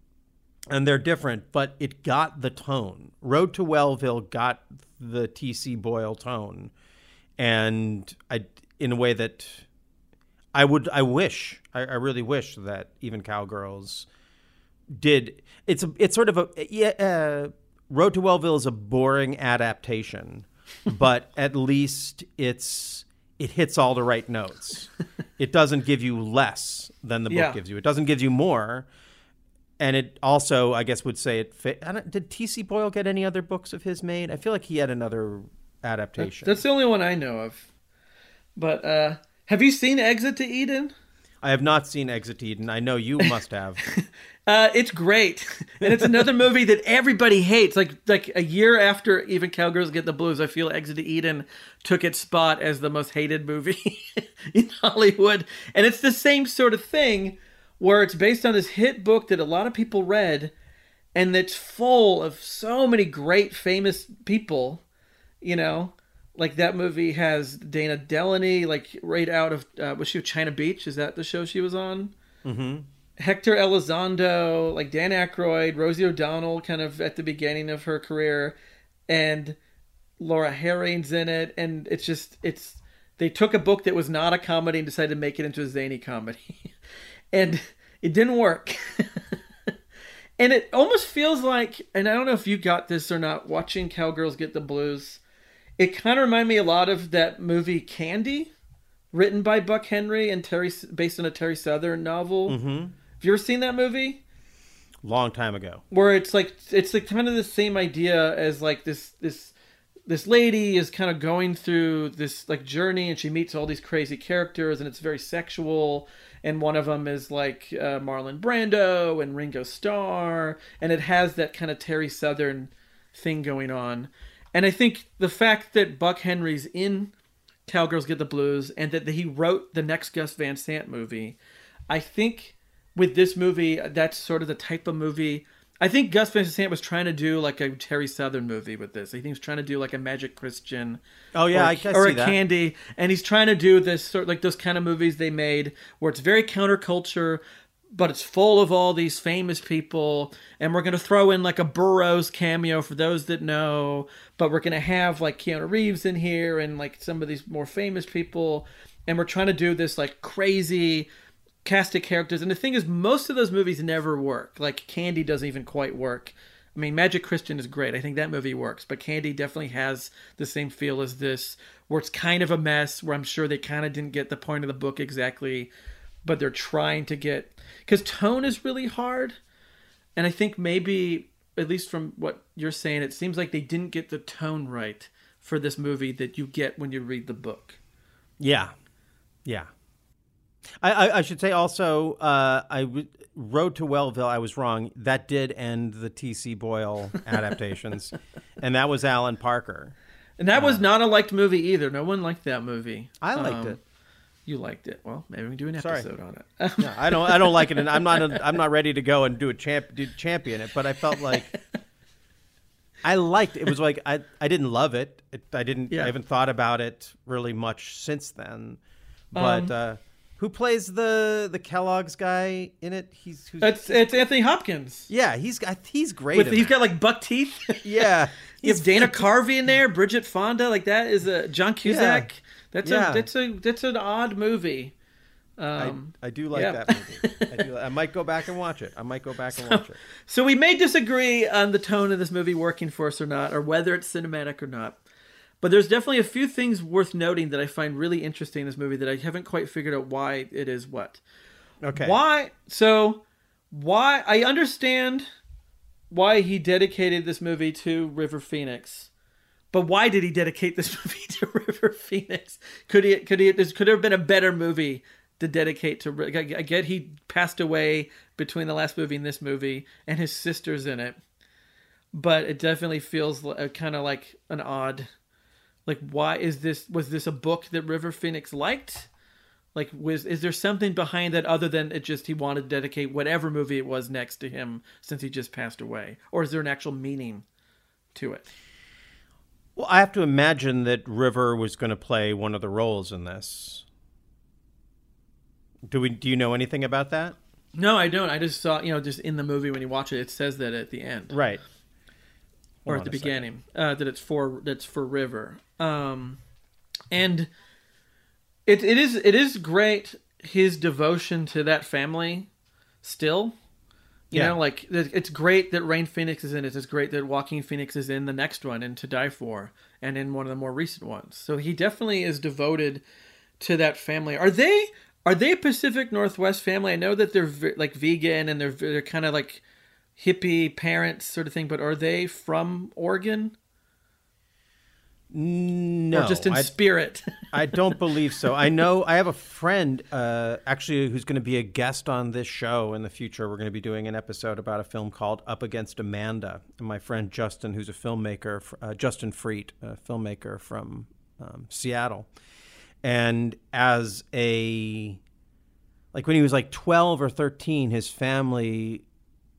and they're different, but it got the tone. Road to Wellville got the T.C. Boyle tone, and I in a way that I would I wish I, I really wish that even Cowgirls did. It's a, it's sort of a yeah. Uh, Road to Wellville is a boring adaptation, but at least it's it hits all the right notes. it doesn't give you less than the book Yeah. gives you. It doesn't give you more. And it also, I guess, would say it fit. I don't, did T.C. Boyle get any other books of his made? I feel like he had another adaptation. that's the only one I know of. But uh, have you seen Exit to Eden? I have not seen Exit to Eden. I know you must have. Uh, it's great, and it's another movie that everybody hates. Like like a year after even Cowgirls Get the Blues, I feel Exit to Eden took its spot as the most hated movie in Hollywood, and it's the same sort of thing where it's based on this hit book that a lot of people read, and that's full of so many great famous people. You know, like that movie has Dana Delany, like right out of uh, was she China Beach? Is that the show she was on? Hector Elizondo, like Dan Aykroyd, Rosie O'Donnell, kind of at the beginning of her career, and Laura Herring's in it, and it's just it's they took a book that was not a comedy and decided to make it into a zany comedy, and it didn't work. and it almost feels like, and I don't know if you got this or not, watching Cowgirls Get the Blues, it kind of reminded me a lot of that movie Candy, written by Buck Henry and Terry, based on a Terry Southern novel. Mm-hmm. Have you ever seen that movie? Long time ago. Where it's like it's like kind of the same idea as like this this this lady is kind of going through this like journey and she meets all these crazy characters and it's very sexual and one of them is like uh, Marlon Brando and Ringo Starr and it has that kind of Terry Southern thing going on and I think the fact that Buck Henry's in Cowgirls Get the Blues and that he wrote the next Gus Van Sant movie I think with this movie that's sort of the type of movie I think Gus Van Sant was trying to do like a Terry Southern movie with this. I think he was trying to do like a Magic Christian. Oh, yeah, or, I- I or a that. Candy, and he's trying to do this sort like those kind of movies they made where it's very counterculture, but it's full of all these famous people, and we're gonna throw in like a Burroughs cameo for those that know, but we're gonna have like Keanu Reeves in here and like some of these more famous people, and we're trying to do this like crazy cast of characters. And the thing is, most of those movies never work. Like Candy doesn't even quite work. I mean, Magic Christian is great. I think that movie works, but Candy definitely has the same feel as this, where it's kind of a mess. Where I'm sure they kind of didn't get the point of the book exactly, but they're trying to get because tone is really hard, and I think maybe at least from what you're saying, it seems like they didn't get the tone right for this movie that you get when you read the book. Yeah, yeah. I, I, I should say also, uh, I w- Road to Wellville. I was wrong. That did end the T.C. Boyle adaptations, and that was Alan Parker. And that was not a liked movie either. No one liked that movie. I liked Um, it. You liked it. Well, maybe we can do an Sorry. episode on it. No, I don't. I don't like it, and I'm not. I'm not ready to go and do a champ, do champion it. But I felt like I liked. It was like I. I didn't love it. it I didn't. Yeah. I haven't thought about it really much since then. But Um, uh, who plays the the Kellogg's guy in it? He's who's, It's it's Anthony Hopkins. yeah. He's. He's great. With he's that. got like buck teeth. yeah. you have Dana Carvey in there, Bridget Fonda, like that is a John Cusack. That's Yeah. a that's a that's an odd movie. I, Um, I do like yeah. that movie. I, do, I might go back and watch it. I might go back and watch it. So we may disagree on the tone of this movie working for us or not, or whether it's cinematic or not. But there's definitely a few things worth noting that I find really interesting in this movie that I haven't quite figured out why it is what. Okay. Why? So, why? I understand why he dedicated this movie to River Phoenix, but why did he dedicate this movie to River Phoenix? Could he? Could he? Could there have been a better movie to dedicate to? I I get he passed away between the last movie and this movie, and his sister's in it, but it definitely feels uh, kind of like an odd. Like, why is this? Was this a book that River Phoenix liked? Like, was is there something behind that other than it just he wanted to dedicate whatever movie it was next to him since he just passed away, or is there an actual meaning to it? Well, I have to imagine that River was going to play one of the roles in this. Do we? Do you know anything about that? No, I don't. I just saw you know just in the movie when you watch it, it says that at the end Right. Or at the beginning uh, that it's for that's for River. Um, and it it is it is great his devotion to that family still. You Yeah. know, like it's great that Rain Phoenix is in it. It's great that Joaquin Phoenix is in the next one and To Die For and in one of the more recent ones. So he definitely is devoted to that family. Are they are they a Pacific Northwest family? I know that they're like vegan and they're they're kind of like hippie parents sort of thing, but are they from Oregon No, or just in I, spirit? I don't believe so. I know I have a friend uh, actually who's going to be a guest on this show in the future. We're going to be doing an episode about a film called Up Against Amanda. And my friend Justin, who's a filmmaker, uh, Justin Freet, a filmmaker from um, Seattle, and as a like when he was like 12 or 13 his family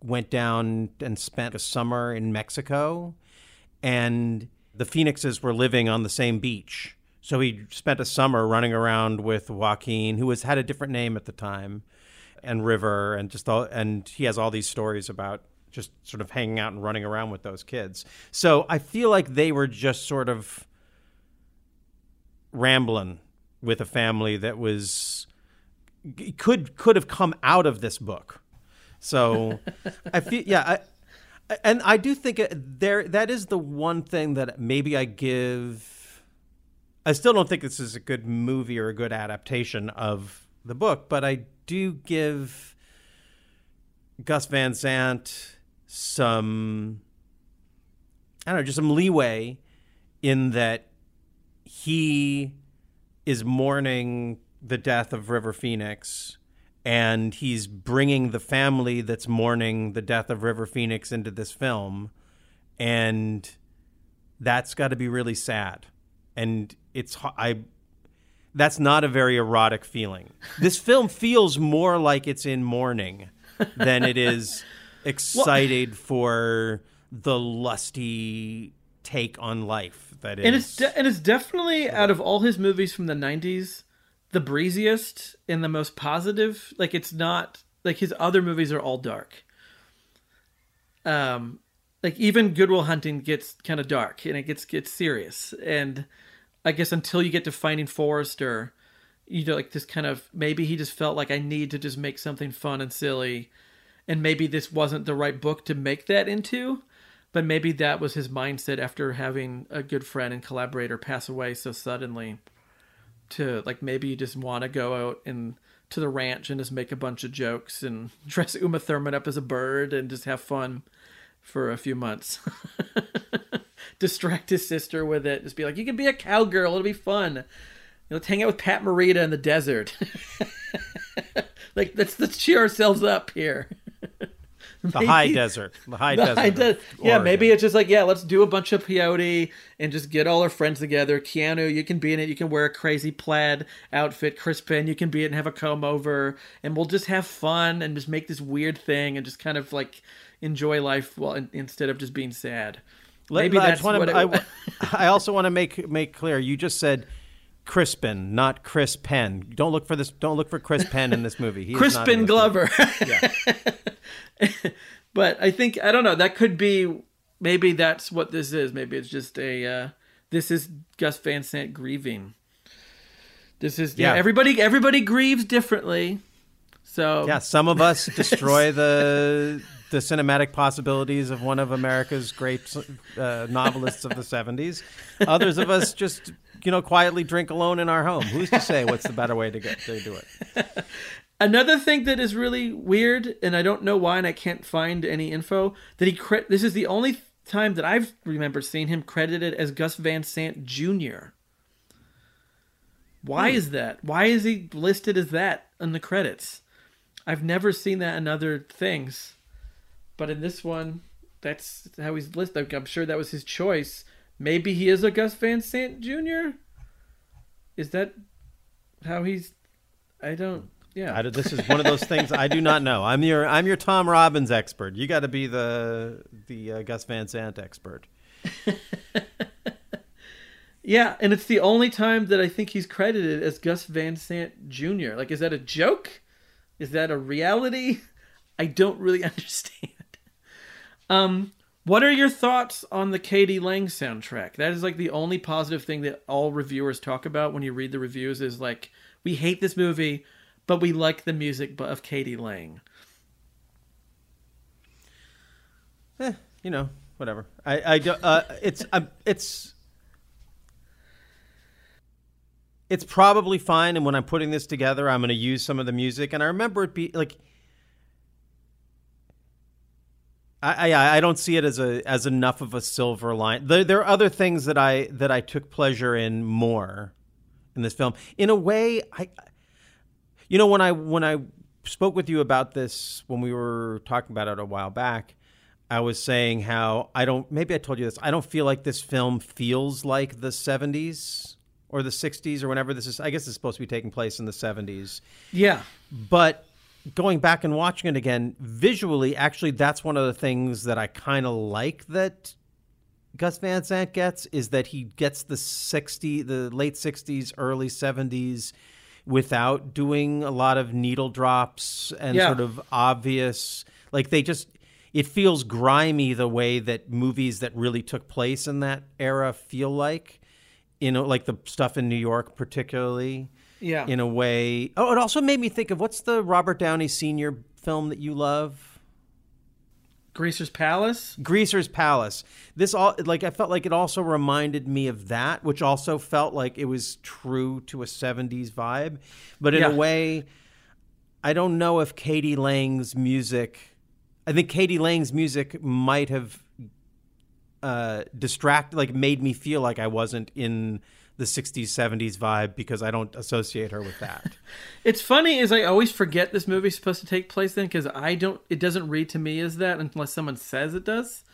went down and spent a summer in Mexico and the Phoenixes were living on the same beach. So he spent a summer running around with Joaquin, who was had a different name at the time, and River, and just all, and he has all these stories about just sort of hanging out and running around with those kids. So I feel like they were just sort of rambling with a family that was could could have come out of this book. So I feel yeah, I, and I do think there that is the one thing that maybe I give. I still don't think this is a good movie or a good adaptation of the book, but I do give Gus Van Sant some I don't know, just some leeway in that he is mourning the death of River Phoenix and he's bringing the family that's mourning the death of River Phoenix into this film and that's got to be really sad and it's I that's not a very erotic feeling. This film feels more like it's in mourning than it is excited for the lusty take on life that is and it's de- and it's definitely out of all his movies from the 90s the breeziest and the most positive. Like it's not like his other movies are all dark. Um like even Good Will Hunting gets kind of dark and it gets gets serious. And i guess until you get to finding forrester you know like this kind of maybe he just felt like i need to just make something fun and silly. And maybe this wasn't the right book to make that into but maybe that was his mindset after having a good friend and collaborator pass away so suddenly. To like maybe you just want to go out and to the ranch and just make a bunch of jokes and dress Uma Thurman up as a bird and just have fun for a few months. Distract his sister with it. Just be like, you can be a cowgirl. It'll be fun. You know, let's hang out with Pat Morita in the desert. like let's let's cheer ourselves up here. The high desert. The high The desert. high de- yeah, maybe it's just like, yeah, let's do a bunch of peyote and just get all our friends together. Keanu, you can be in it. You can wear a crazy plaid outfit. Crispin, you can be it and have a comb over, and we'll just have fun and just make this weird thing and just kind of like enjoy life while in, instead of just being sad. Let- Maybe I that's wanna- what it, I, I also want to make make clear. You just said Crispin, not Chris Penn. Don't look for this. Don't look for Chris Penn in this movie. He Crispin Glover. Yeah. but I think I don't know. That could be maybe that's what this is. Maybe it's just a uh, this is Gus Van Sant grieving. This is yeah. Yeah. Everybody everybody grieves differently. So Yeah, some of us destroy the the cinematic possibilities of one of America's great uh, novelists of the '70s. Others of us just, you know, quietly drink alone in our home. Who's to say what's the better way to get to do it? Another thing that is really weird, and I don't know why, and I can't find any info that he. Cre- this is the only time that I've remembered seeing him credited as Gus Van Sant Jr. Why hmm. is that? Why is he listed as that in the credits? I've never seen that in other things, but in this one, that's how he's listed. I'm sure that was his choice. Maybe he is a Gus Van Sant Jr. Is that how he's? I don't. Yeah. I, this is one of those things I do not know. I'm your I'm your Tom Robbins expert. You got to be the the uh, Gus Van Sant expert. Yeah, and it's the only time that I think he's credited as Gus Van Sant Jr. Like, is that a joke? Is that a reality? I don't really understand. Um, what are your thoughts on the k.d. lang soundtrack? That is like the only positive thing that all reviewers talk about when you read the reviews is like, we hate this movie, but we like the music of k.d. lang. Eh, you know, whatever. I I do, uh, it's uh, it's it's probably fine. And when I'm putting this together, I'm going to use some of the music. And I remember it be like. I, I I don't see it as a as enough of a silver line. There there are other things that I that I took pleasure in more in this film. In a way, I you know when I when I spoke with you about this when we were talking about it a while back, I was saying how I don't maybe I told you this. I don't feel like this film feels like the 70s or the 60s or whenever this is I guess it's supposed to be taking place in the 70s. Yeah. But going back and watching it again, visually, actually, that's one of the things that I kind of like that Gus Van Sant gets is that he gets the 60, the late 60s, early 70s without doing a lot of needle drops and Yeah. sort of obvious. Like they just, it feels grimy the way that movies that really took place in that era feel like. You know, like the stuff in New York, particularly Yeah. in a way. Oh, it also made me think of what's the Robert Downey Sr. film that you love? Greaser's Palace? Greaser's Palace. This all like I felt like it also reminded me of that, which also felt like it was true to a 70s vibe, but in Yeah. a way I don't know if k.d. lang's music I think k.d. lang's music might have uh distract like made me feel like I wasn't in the 60s 70s vibe because I don't associate her with that. It's funny is I always forget this movie's supposed to take place then because I don't. It doesn't read to me as that unless someone says it does,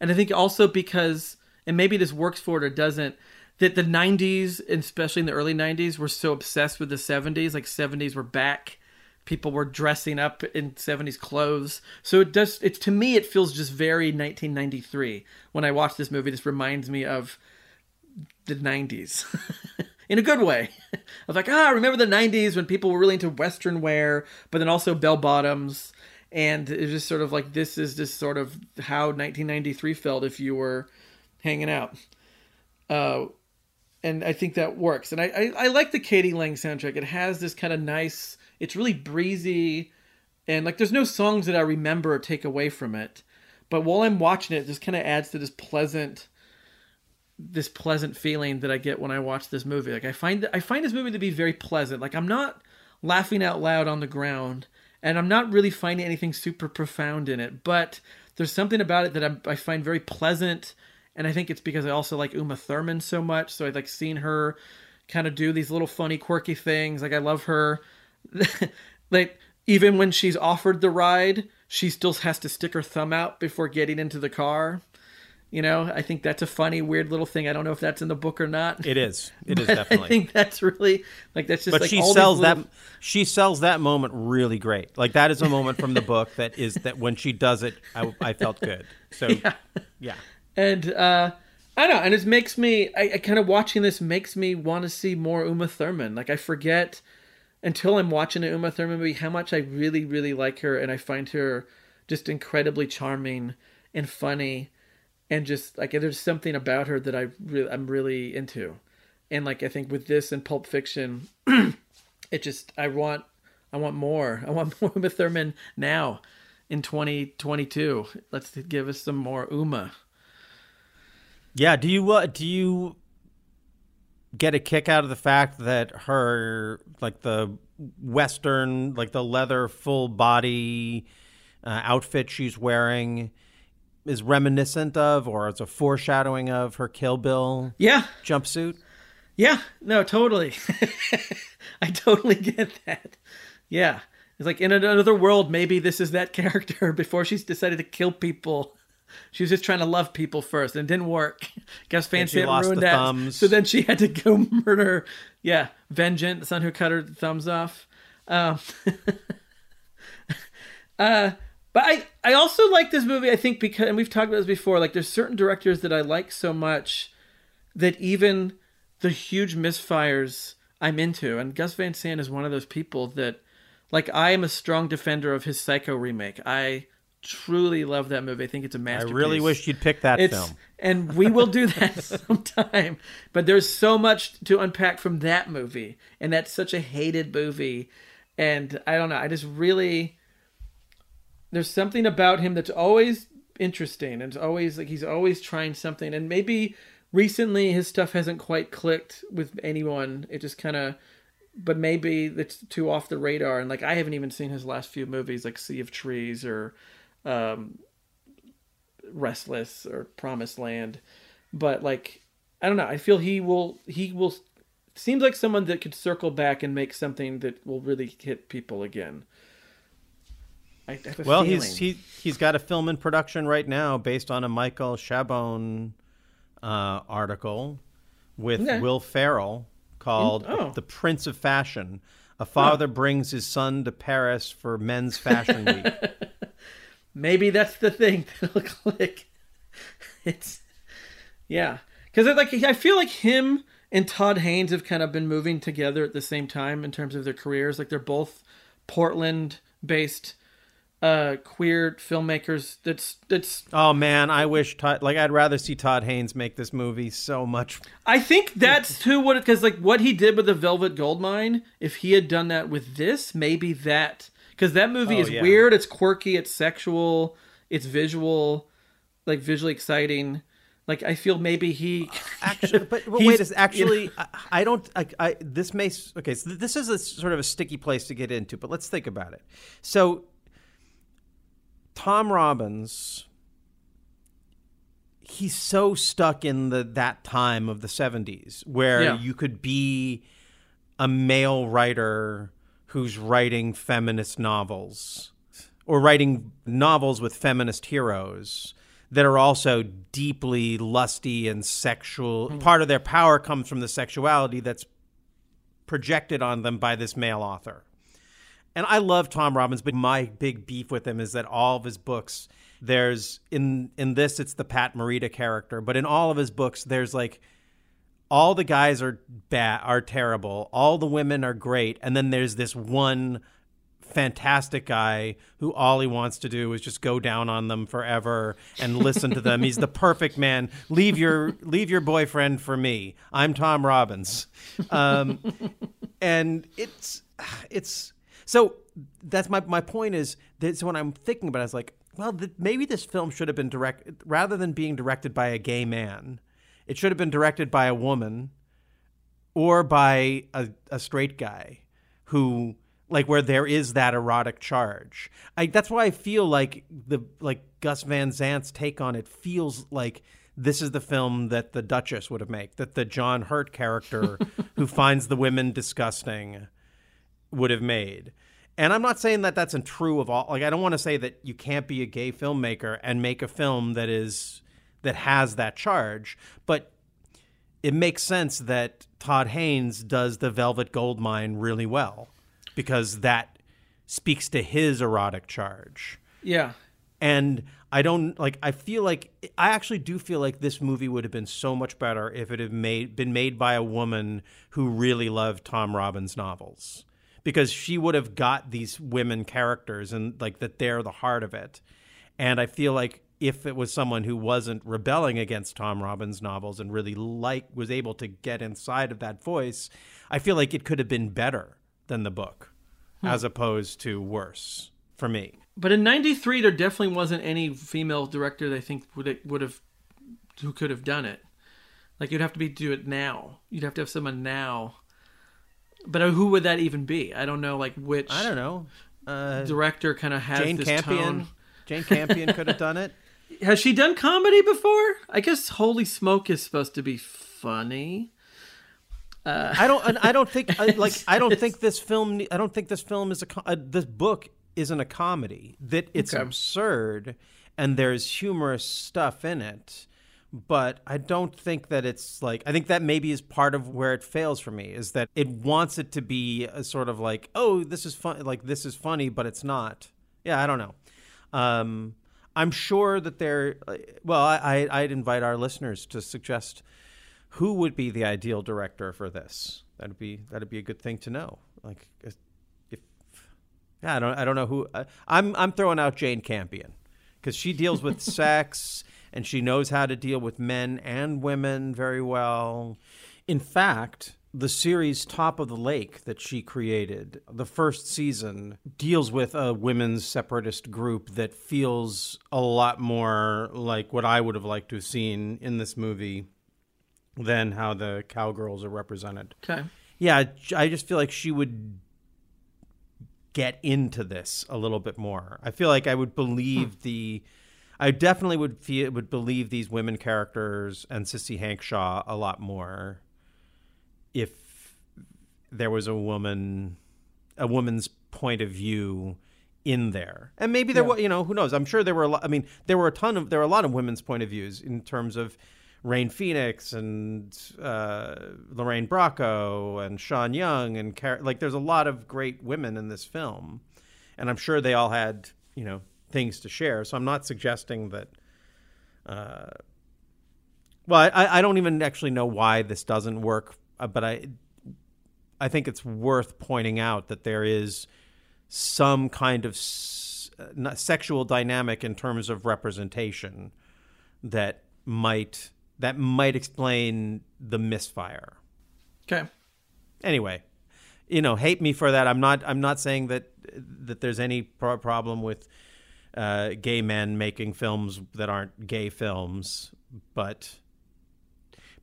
and I think also because and maybe this works for it or doesn't. That the '90s, especially in the early '90s, were so obsessed with the '70s. Like '70s were back. People were dressing up in '70s clothes. So it does. It's to me, it feels just very 1993. When I watch this movie, this reminds me of the 90s in a good way. I was like, ah, remember the 90s when people were really into Western wear, but then also bell bottoms. And it's just sort of like, this is just sort of how 1993 felt if you were hanging out. Uh, and I think that works. And I, I, I like the k.d. lang soundtrack. It has this kind of nice, it's really breezy. And like, there's no songs that I remember or take away from it. but while I'm watching it, it just kind of adds to this pleasant this pleasant feeling that I get when I watch this movie. Like I find I find this movie to be very pleasant. Like I'm not laughing out loud on the ground, and I'm not really finding anything super profound in it. But there's something about it that I'm, I find very pleasant, and I think it's because I also like Uma Thurman so much. So I like seeing her kind of do these little funny, quirky things. Like I love her. like even when she's offered the ride, she still has to stick her thumb out before getting into the car. You know, I think that's a funny, weird little thing. I don't know if that's in the book or not. It is. It is definitely. I think that's really like that's just. but like she sells little- that she sells that moment really great. Like that is a moment from the book that is that when she does it, I, I felt good. So yeah. and uh I don't know, and it makes me. I, I kind of watching this makes me want to see more Uma Thurman. Like I forget until I'm watching an Uma Thurman movie how much I really, really like her, and I find her just incredibly charming and funny, and just like there's something about her that I really, I'm really into, and like I think with this and Pulp Fiction, it just I want I want more. I want more Uma Thurman now in 2022. Let's give us some more Uma. Yeah, do you uh, do you get a kick out of the fact that her like the western like the leather full body uh, outfit she's wearing is reminiscent of or it's a foreshadowing of her Kill Bill Yeah, jumpsuit? Yeah, no, totally. I totally get that. Yeah. It's like in another world, maybe this is that character before she's decided to kill people. She was just trying to love people first, and it didn't work. Guess fancy And she Sant lost ruined the that. thumbs. So then she had to go murder, yeah, Vengeance, the son who cut her thumbs off. Um, uh, but I, I also like this movie. I think because, and we've talked about this before. Like, there's certain directors that I like so much that even the huge misfires I'm into, and Gus Van Sant is one of those people that, like, I am a strong defender of his Psycho remake. I truly love that movie. I think it's a masterpiece. I really wish you'd pick that it's, film. and we will do that sometime. But there's so much to unpack from that movie, and that's such a hated movie. And I don't know. I just really there's something about him that's always interesting and it's always like he's always trying something and maybe recently his stuff hasn't quite clicked with anyone. It just kind of but maybe it's too off the radar and like i haven't even seen his last few movies like sea of trees or um restless or promised land. But like i don't know i feel he will he will seems like someone that could circle back and make something that will really hit people again I Well, feeling. he's he he's got a film in production right now based on a Michael Chabon uh, article with Okay. Will Ferrell called oh. "The Prince of Fashion." A father brings his son to Paris for Men's Fashion Week. maybe that's the thing that'll click. It's yeah, because like I feel like him and Todd Haynes have kind of been moving together at the same time in terms of their careers. Like they're both Portland-based uh queer filmmakers. That's that's oh man, I wish Todd like I'd rather see Todd Haynes make this movie so much. I think that's who would because like what he did with the Velvet Goldmine. If he had done that with this, maybe that because that movie Oh, is yeah. weird. It's quirky. It's sexual. It's visual, like visually exciting. Like I feel maybe he Actually, but, but wait, is actually I, I don't I, I this may okay. So this is a sort of a sticky place to get into, but let's think about it. So Tom Robbins, he's so stuck in the that time of the '70s where Yeah. you could be a male writer who's writing feminist novels or writing novels with feminist heroes that are also deeply lusty and sexual. Mm-hmm. Part of their power comes from the sexuality that's projected on them by this male author. And I love Tom Robbins, but my big beef with him is that all of his books, there's in in this it's the Pat Morita character, but in all of his books there's like all the guys are bad are terrible, all the women are great, and then there's this one fantastic guy who all he wants to do is just go down on them forever and listen to them. He's the perfect man. Leave your leave your boyfriend for me. I'm Tom Robbins. Um, and it's it's so that's my my point is that so when I'm thinking about it, it's like well, th- maybe this film should have been direct rather than being directed by a gay man. It should have been directed by a woman or by a, a straight guy who like where there is that erotic charge. I that's why I feel like the like Gus Van Sant's take on it feels like this is the film that the Duchess would have made, that the John Hurt character who finds the women disgusting would have made. And I'm not saying that that's true of all. Like I don't want to say that you can't be a gay filmmaker and make a film that is that has that charge, but it makes sense that Todd Haynes does the Velvet Goldmine really well because that speaks to his erotic charge. Yeah. And I don't like I feel like I actually do feel like this movie would have been so much better if it had made been made by a woman who really loved Tom Robbins novels. Because she would have got these women characters and like that they're the heart of it. And I feel like if it was someone who wasn't rebelling against Tom Robbins novels and really like was able to get inside of that voice, I feel like it could have been better than the book hmm. as opposed to worse for me. But in '93, there definitely wasn't any female director that I think would would have who could have done it. Like you'd have to be do it now. You'd have to have someone now. But uh, who would that even be? I don't know. Like which I don't know. Uh, director kind of has Jane this Campion. tone. Jane Campion could have done it. Has she done comedy before? I guess Holy Smoke is supposed to be funny. I don't. I don't think. Like I don't think this film. I don't think this film is a. Uh, this book isn't a comedy. That it's Okay. absurd, and there's humorous stuff in it. But I don't think that it's like. I think that maybe is part of where it fails for me. Is that it wants it to be a sort of like, oh, this is fun. Like this is funny, but it's not. Yeah, I don't know. Um, I'm sure that there. Well, I, I I'd invite our listeners to suggest who would be the ideal director for this. That'd be that'd be a good thing to know. Like if, if yeah, I don't I don't know who I, I'm I'm throwing out Jane Campion because she deals with sex and she knows how to deal with men and women very well. In fact, the series Top of the Lake that she created, the first season, deals with a women's separatist group that feels a lot more like what I would have liked to have seen in this movie than how the cowgirls are represented. Okay. Yeah, I just feel like she would get into this a little bit more. I feel like I would believe hmm. the I definitely would feel would believe these women characters and Sissy Hankshaw a lot more if there was a woman a woman's point of view in there. And maybe there was, you know, who knows? I'm sure there were a lot I mean, there were a ton of there were a lot of women's point of views in terms of Rain Phoenix and uh, Lorraine Bracco and Sean Young and Car- like there's a lot of great women in this film, and I'm sure they all had you know things to share. So I'm not suggesting that. Uh, well, I, I don't even actually know why this doesn't work, uh, but I I think it's worth pointing out that there is some kind of s- uh, sexual dynamic in terms of representation that might that might explain the misfire. Okay. Anyway, you know, hate me for that. I'm not. I'm not saying that that there's any pro- problem with uh, gay men making films that aren't gay films, but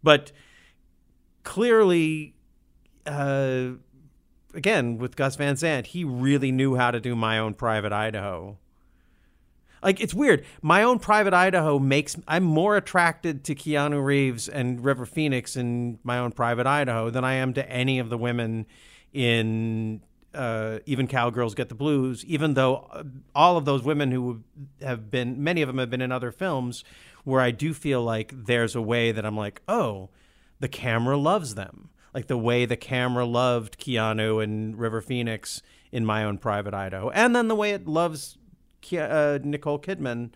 but clearly, uh, again with Gus Van Sant, he really knew how to do My Own Private Idaho. Like it's weird. My own private Idaho makes I'm more attracted to Keanu Reeves and River Phoenix in my own private Idaho than I am to any of the women in uh, even Cowgirls Get the Blues. Even though uh, all of those women who have been, many of them have been in other films, where I do feel like there's a way that I'm like, oh, the camera loves them, like the way the camera loved Keanu and River Phoenix in my own private Idaho, and then the way it loves Ke- uh, Nicole Kidman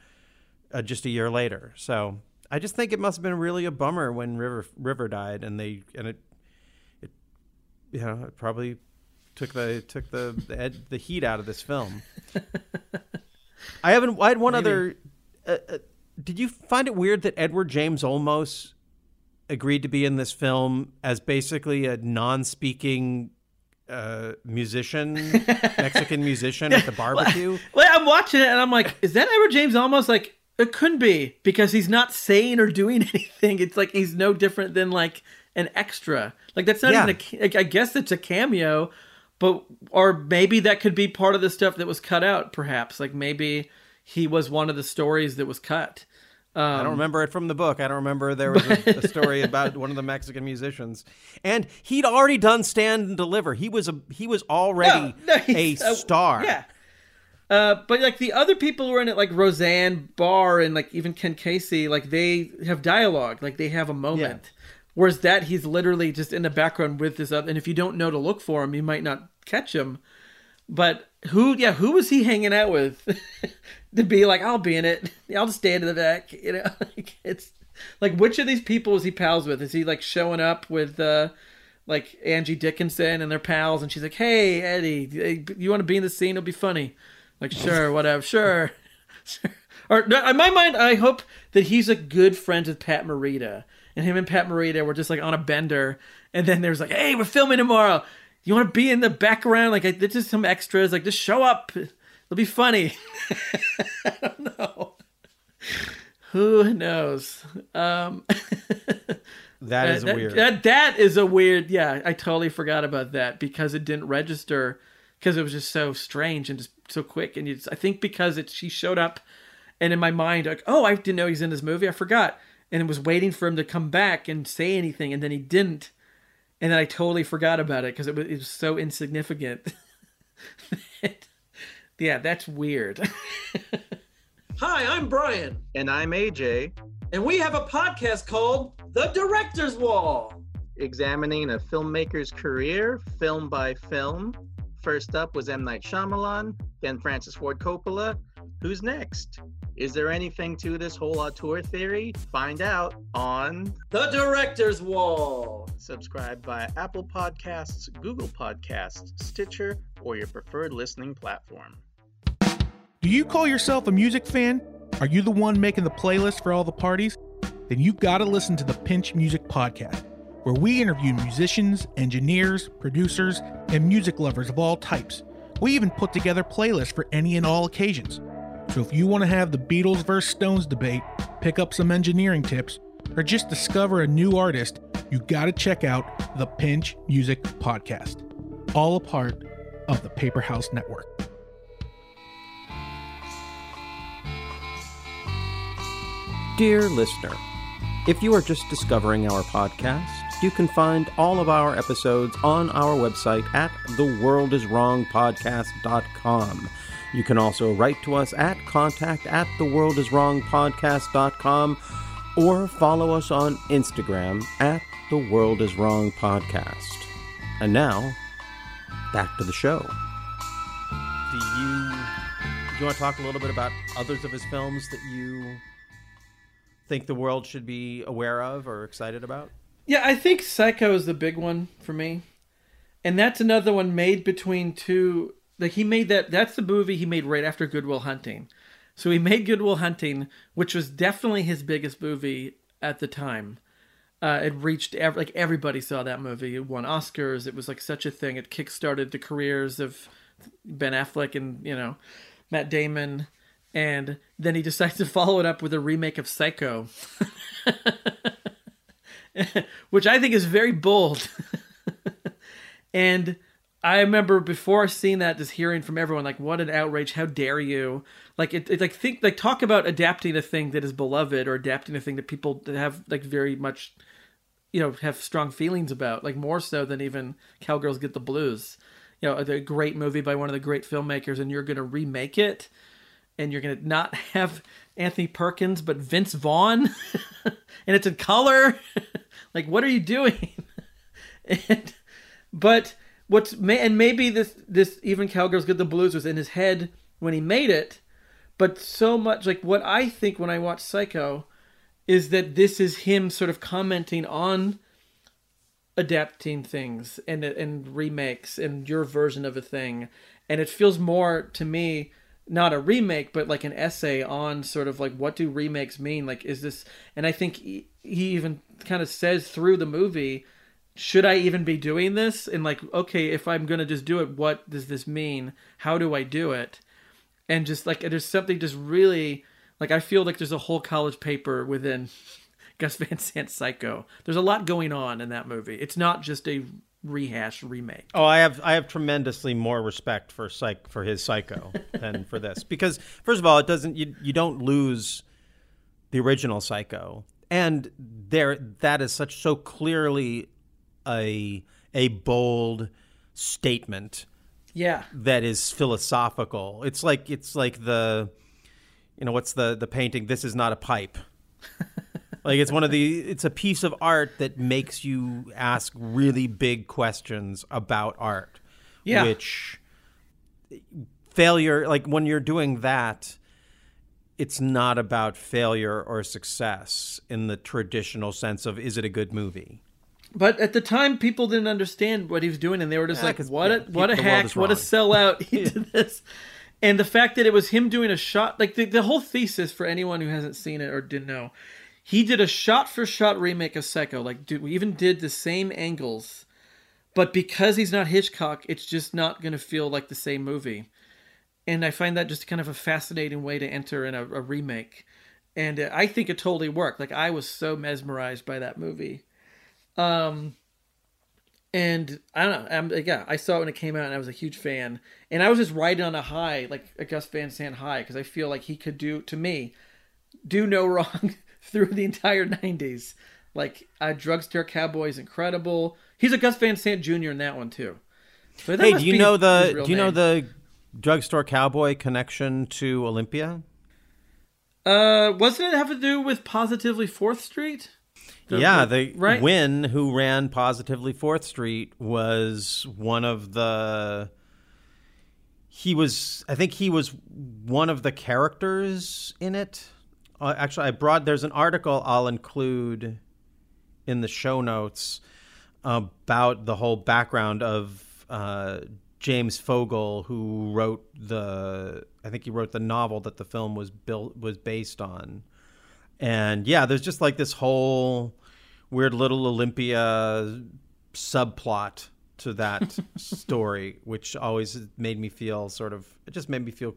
uh, just a year later. So I just think it must have been really a bummer when River River died, and they and it it you know it probably took the took the the, ed, the heat out of this film. I haven't. I had one other. Uh, uh, did you find it weird that Edward James Olmos agreed to be in this film as basically a non-speaking uh, musician, Mexican musician at the barbecue. Well, I'm watching it and I'm like, is that Edward James Olmos? like it couldn't be because he's not saying or doing anything. It's like he's no different than like an extra. Like that's not Yeah. even a. I guess it's a cameo, but or maybe that could be part of the stuff that was cut out. Perhaps like maybe he was one of the stories that was cut. I don't remember it from the book. I don't remember there was a, a story about one of the Mexican musicians, and he'd already done Stand and Deliver. He was a he was already No, no, a uh, star. Yeah. Uh, but like the other people who are in it, like Roseanne Barr and like even Ken Casey, like they have dialogue, like they have a moment. Whereas that he's literally just in the background with this other, and if you don't know to look for him, you might not catch him. But who, yeah, who was he hanging out with to be like, I'll be in it. I'll just stand in the back. You know, like it's like which of these people is he pals with? Is he like showing up with uh like Angie Dickinson and their pals, and she's like, "Hey, Eddie, you want to be in the scene? It'll be funny." Like, sure, whatever, sure. sure. Or in my mind, I hope that he's a good friend with Pat Morita, and him and Pat Morita were just like on a bender, and then there's like, "Hey, we're filming tomorrow. You want to be in the background? Like, I, there's just some extras. Like, just show up. It'll be funny." I don't know. Who knows? Um, that is that, weird. That that is a weird. Yeah, I totally forgot about that because it didn't register because it was just so strange and just so quick. And you just, I think because it she showed up, and in my mind like, oh, I didn't know he's in this movie. I forgot, and it was waiting for him to come back and say anything, and then he didn't, and then I totally forgot about it because it was it was so insignificant. yeah, that's weird. Hi, I'm Bryan. And I'm AJ, And we have a podcast called The Director's Wall. examining a filmmaker's career film by film. First up was M. Night Shyamalan, then Francis Ford Coppola. Who's next? Is there anything to this whole auteur theory? Find out on The Director's Wall. subscribe via Apple Podcasts, Google Podcasts, Stitcher, or your preferred listening platform. Do you call yourself a music fan? Are you the one making the playlist for all the parties? Then you gotta listen to the Pinch Music Podcast, where we interview musicians, engineers, producers, and music lovers of all types. We even put together playlists for any and all occasions. So if you want to have the Beatles versus Stones debate, pick up some engineering tips, or just discover a new artist, you gotta check out the Pinch Music Podcast, all a part of the Paper House Network. Dear listener, if you are just discovering our podcast, you can find all of our episodes on our website at theworldiswrongpodcast.com. You can also write to us at contact at theworldiswrongpodcast.com or follow us on Instagram at The World Is Wrong Podcast. And now, back to the show. Do you, do you want to talk a little bit about others of his films that you think the world should be aware of or excited about? Yeah, I think Psycho is the big one for me. And that's another one made between two like he made that that's the movie he made right after Good Will Hunting. So he made Good Will Hunting, which was definitely his biggest movie at the time. Uh, it reached ev- like everybody saw that movie. It won Oscars. It was like such a thing. It kickstarted the careers of Ben Affleck and you know Matt Damon, and then he decides to follow it up with a remake of Psycho, which I think is very bold. and I remember before seeing that, just hearing from everyone like, "What an outrage! How dare you!" Like it, it like think like talk about adapting a thing that is beloved or adapting a thing that people that have like very much, you know, have strong feelings about, like more so than even Cowgirls Get the Blues. You know, a great movie by one of the great filmmakers, and you're going to remake it, and you're going to not have Anthony Perkins but Vince Vaughn, and it's in color. like, what are you doing? and but what's and maybe this this even Cowgirls Get the Blues was in his head when he made it, but so much like what I think when I watch Psycho is that this is him sort of commenting on adapting things and and remakes and your version of a thing. And it feels more to me not a remake but like an essay on sort of like what do remakes mean? Like is this and i think he, he even kind of says through the movie should I even be doing this? And like, okay, if I'm gonna just do it, what does this mean? How do I do it? And just like, there's something just really like I feel like there's a whole college paper within Gus Van Sant's Psycho. There's a lot going on in that movie. It's not just a rehash remake. Oh, I have I have tremendously more respect for psych for his Psycho than for this because first of all, it doesn't you you don't lose the original Psycho, and there that is such so clearly a a bold statement Yeah. that is philosophical. It's like it's like the you know what's the the painting this is not a pipe. like it's one of the it's a piece of art that makes you ask really big questions about art. Yeah. Which failure like when you're doing that it's not about failure or success in the traditional sense of is it a good movie? But at the time, people didn't understand what he was doing, and they were just Yeah, like, "What a what a hack! What a wrong." sellout! He did this." And the fact that it was him doing a shot, like the, the whole thesis for anyone who hasn't seen it or didn't know, he did a shot for shot remake of Psycho. Like, dude, we even did the same angles, but because he's not Hitchcock, it's just not going to feel like the same movie. And I find that just kind of a fascinating way to enter in a, a remake. And I think it totally worked. Like, I was so mesmerized by that movie. Um, and I don't know. I'm, yeah, I saw it when it came out, and I was a huge fan. And I was just riding on a high, like a Gus Van Sant high, because I feel like he could do to me, do no wrong through the entire '90s. Like uh, Drugstore Cowboy is incredible. He's a Gus Van Sant Jr. in that one too. So that Hey, do you know the do you know the drugstore cowboy connection to Olympia? Uh, wasn't it have to do with positively Fourth Street? The- yeah, the- right. Wynn, who ran Positively Fourth Street, was one of the. He was, I think, he was one of the characters in it. Uh, actually, I brought. There's an article I'll include in the show notes about the whole background of uh, James Fogle, who wrote the. I think he wrote the novel that the film was built was based on and yeah there's just like this whole weird little olympia subplot to that story which always made me feel sort of it just made me feel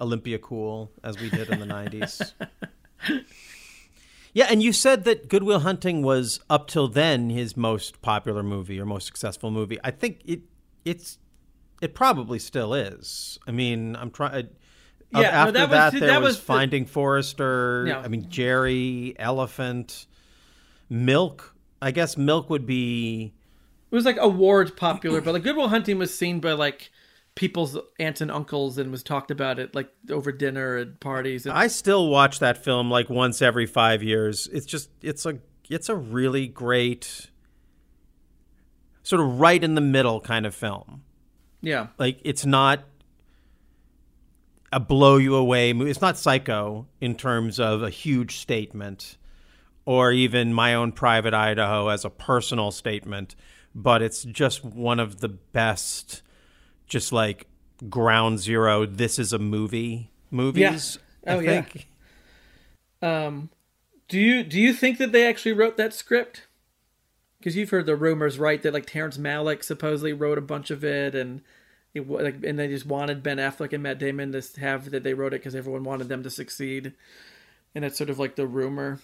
olympia cool as we did in the 90s yeah and you said that Good Will Hunting was up till then his most popular movie or most successful movie. I think it it's it probably still is. I mean i'm trying Yeah, no, after that that, was- there that was, was the- Finding Forrester. Yeah. I mean, Gerry, Elephant, Milk. I guess Milk would be. It was like award popular, but like Good Will Hunting was seen by like people's aunts and uncles and was talked about it like over dinner at parties. And, I still watch that film like once every five years. It's just it's a it's a really great sort of right in the middle kind of film. yeah, Like it's not a blow you away movie. It's not Psycho in terms of a huge statement or even my own private Idaho as a personal statement, but it's just one of the best just like ground zero this is a movie movies. Oh, I yeah. Um, do you do you think that they actually wrote that script? Because you've heard the rumors, right? That like Terrence Malick supposedly wrote a bunch of it, and it like, and they just wanted Ben Affleck and Matt Damon to have that they wrote it because everyone wanted them to succeed, and that's sort of like the rumor.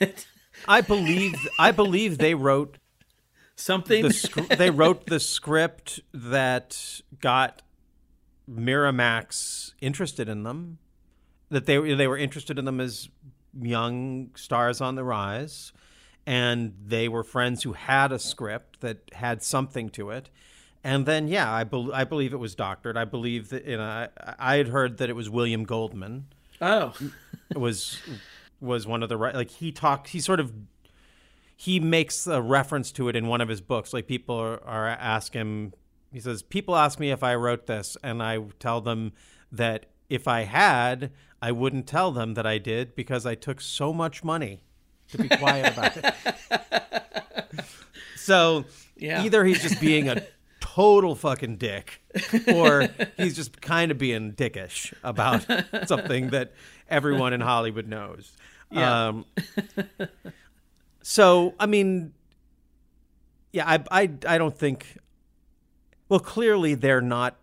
I believe I believe they wrote Something. the sc- they wrote the script that got Miramax interested in them. That they they were interested in them as young stars on the rise, and they were friends who had a script that had something to it. And then, yeah, I, bel I believe it was doctored. I believe that you know, I, I had heard that it was William Goldman oh, was was one of the right like he talks he sort of he makes a reference to it in one of his books like people are, are ask him he says people ask me if i wrote this and i tell them that if i had i wouldn't tell them that i did because i took so much money to be quiet about it so Yeah. either he's just being a total fucking dick or he's just kind of being dickish about something that everyone in Hollywood knows. Yeah. Um, so, I mean, yeah, I, I, I don't think. Well, clearly they're not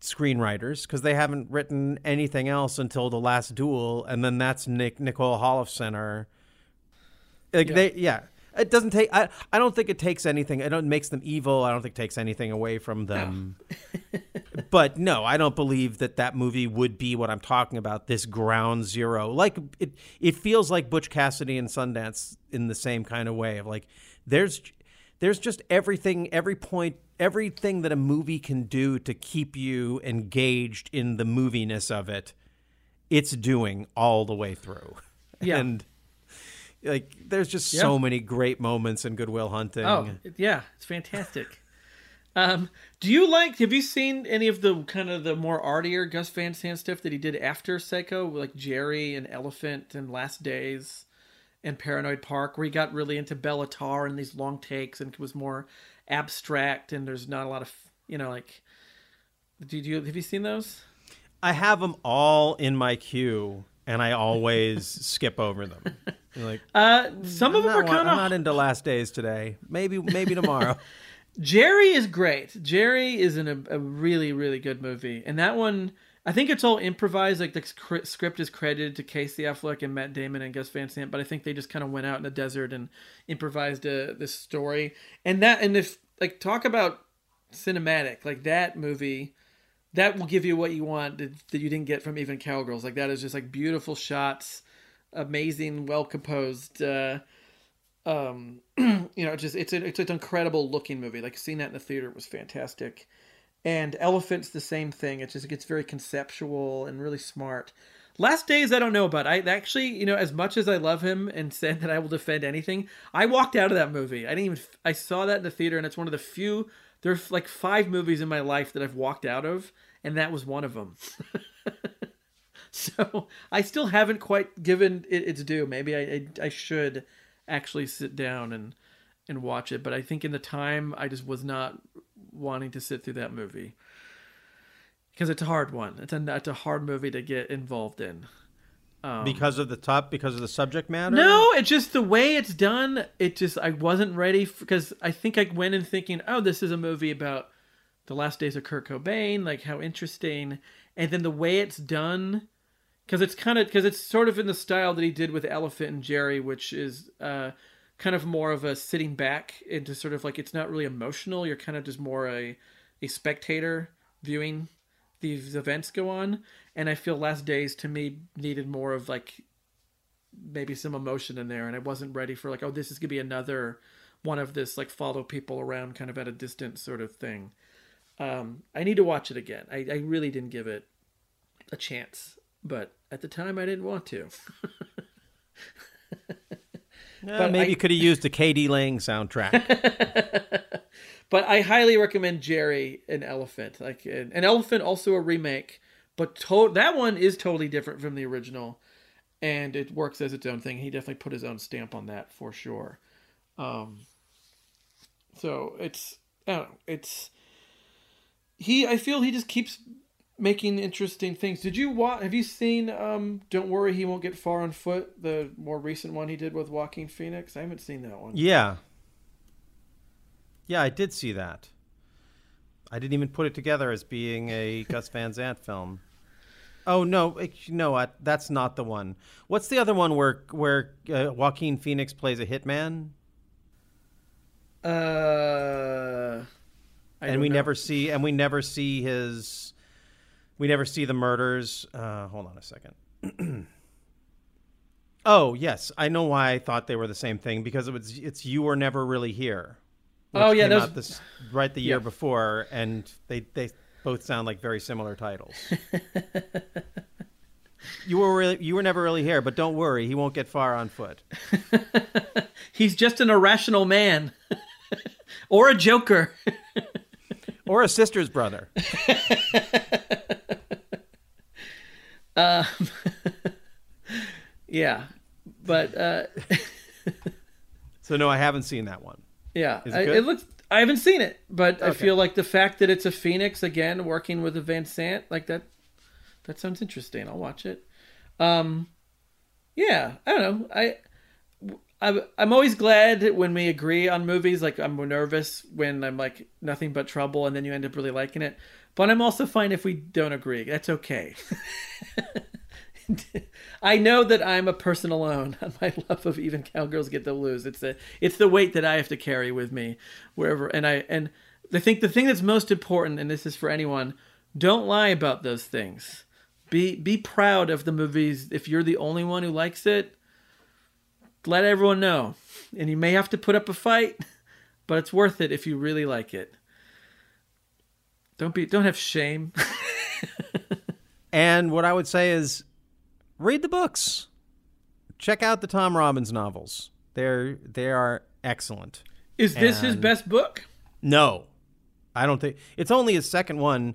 screenwriters because they haven't written anything else until the last duel, and then that's Nick Nicole Holofcener. Like Yeah. they, yeah, it doesn't take. I, I don't think it takes anything. I don't it makes them evil. I don't think it takes anything away from them. but no, I don't believe that that movie would be what I'm talking about. This ground zero, like it, it feels like Butch Cassidy and Sundance in the same kind of way of like there's there's just everything, every point, everything that a movie can do to keep you engaged in the moviness of it. It's doing all the way through, Yeah. and like there's just Yeah. so many great moments in Good Will Hunting. Oh, yeah, it's fantastic. um, do you like? Have you seen any of the kind of the more artier Gus Van Sant stuff that he did after Psycho, like Gerry and Elephant and Last Days and Paranoid Park, where he got really into Béla Tarr and these long takes and it was more abstract and there's not a lot of you know like. Did you have you seen those? I have them all in my queue, and I always skip over them. Like Uh, some of I'm them are not, wa- kind I'm of not into Last Days today. Maybe maybe tomorrow. Gerry is great. Gerry is in a, a really, really good movie, and that one, I think it's all improvised. Like the sc- script is credited to Casey Affleck and Matt Damon and Gus Van Sant, but I think they just kind of went out in the desert and improvised a, this story. And that, and if like talk about cinematic, like that movie, that will give you what you want that, that you didn't get from even Cowgirls. Like that is just like beautiful shots, amazing, well composed. Uh, um you know just it's a, it's an incredible looking movie. Like seeing that in the theater was fantastic. And elephant's the same thing. It just gets very conceptual and really smart. Last days i don't know about. I actually you know as much as i love him and said that i will defend anything i walked out of that movie. I didn't even i saw that in the theater and it's one of the few there's like five movies in my life that i've walked out of and that was one of them so I still haven't quite given it its due. Maybe I, I I should actually sit down and and watch it, but I think in the time I just was not wanting to sit through that movie because it's a hard one. It's a it's a hard movie to get involved in. Um, because of the top, because of the subject matter. No, it's just the way it's done. It just I wasn't ready because I think I went in thinking, oh, this is a movie about the last days of Kurt Cobain, like how interesting, and then the way it's done, because it's kind of because it's sort of in the style that he did with Elephant and Gerry, which is uh, kind of more of a sitting back into sort of like it's not really emotional. You're kind of just more a a spectator viewing these events go on, and I feel Last Days to me needed more of like maybe some emotion in there and I wasn't ready for like oh this is gonna be another one of this like follow people around kind of at a distance sort of thing. Um, I need to watch it again. I, I really didn't give it a chance, but at the time I didn't want to. But maybe I- you could have used the k.d. lang soundtrack. but I highly recommend Gerry and Elephant. Like an, an Elephant, also a remake, but to- that one is totally different from the original, and it works as its own thing. He definitely put his own stamp on that for sure. Um, so it's I don't know, it's he. I feel he just keeps making interesting things. Did you watch? Have you seen? Um, Don't worry, he won't get far on foot. The more recent one he did with Joaquin Phoenix. I haven't seen that one. yeah. Yeah, I did see that. I didn't even put it together as being a Gus Van Sant film. Oh no, it- you know what? That's not the one. What's the other one where where uh, Joaquin Phoenix plays a hitman? Uh, and we know. never see and we never see his we never see the murders. Uh hold on a second. Oh yes. I know why i thought they were the same thing because it was it's you were never really here Oh, yeah, those- this right the year Yeah. before and they they both sound like very similar titles. You were really you were never really here but don't worry he won't get far on foot. He's just an irrational man, or a joker. Or a sister's brother Um, yeah, but uh, so no i haven't seen that one yeah, it I- it looks. I haven't seen it, but I feel like the fact that it's a Phoenix again working with a Van Sant, like that, that sounds interesting. I'll watch it. Um, yeah, I don't know. I I'm I'm always glad when we agree on movies. Like I'm nervous when I'm like nothing but trouble, and then you end up really liking it. But I'm also fine if we don't agree. That's okay. I know that I'm a person alone on my love of even cowgirls get the blues. It's the it's the weight that I have to carry with me wherever. And I and I think the thing that's most important, and this is for anyone, don't lie about those things. Be be proud of the movies. If you're the only one who likes it, let everyone know. And you may have to put up a fight, but it's worth it if you really like it. Don't be don't have shame. And what I would say is read the books. Check out the Tom Robbins novels. They're they are excellent. Is this his best book? No. I don't think it's only his second one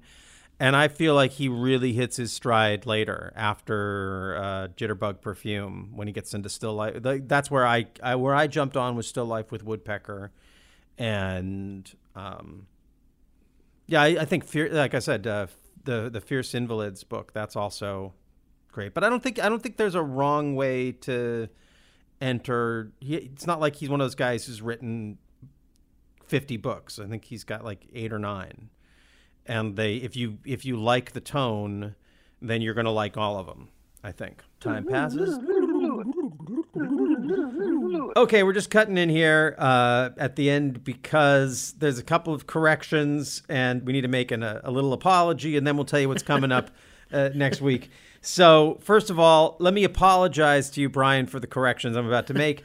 and I feel like he really hits his stride later after uh, Jitterbug Perfume when he gets into Still Life. Th- That's where I, I where I jumped on was Still Life with Woodpecker, and um, yeah, I, I think fear, like I said, uh, the the Fierce Invalids book that's also great. But I don't think I don't think there's a wrong way to enter. He, it's not like he's one of those guys who's written 50 books. I think he's got like 8 or 9. And they if you if you like the tone, then you're going to like all of them, I think. Time passes. Okay, we're just cutting in here uh, at the end because there's a couple of corrections and we need to make an, a, a little apology and then we'll tell you what's coming up uh, next week. So, first of all, let me apologize to you, Bryan, for the corrections I'm about to make.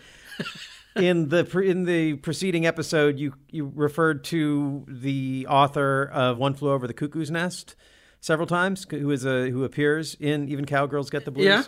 In the pre- in the preceding episode, you you referred to the author of One Flew Over the Cuckoo's Nest several times, who is a who appears in Even Cowgirls Get the Blues. Yeah.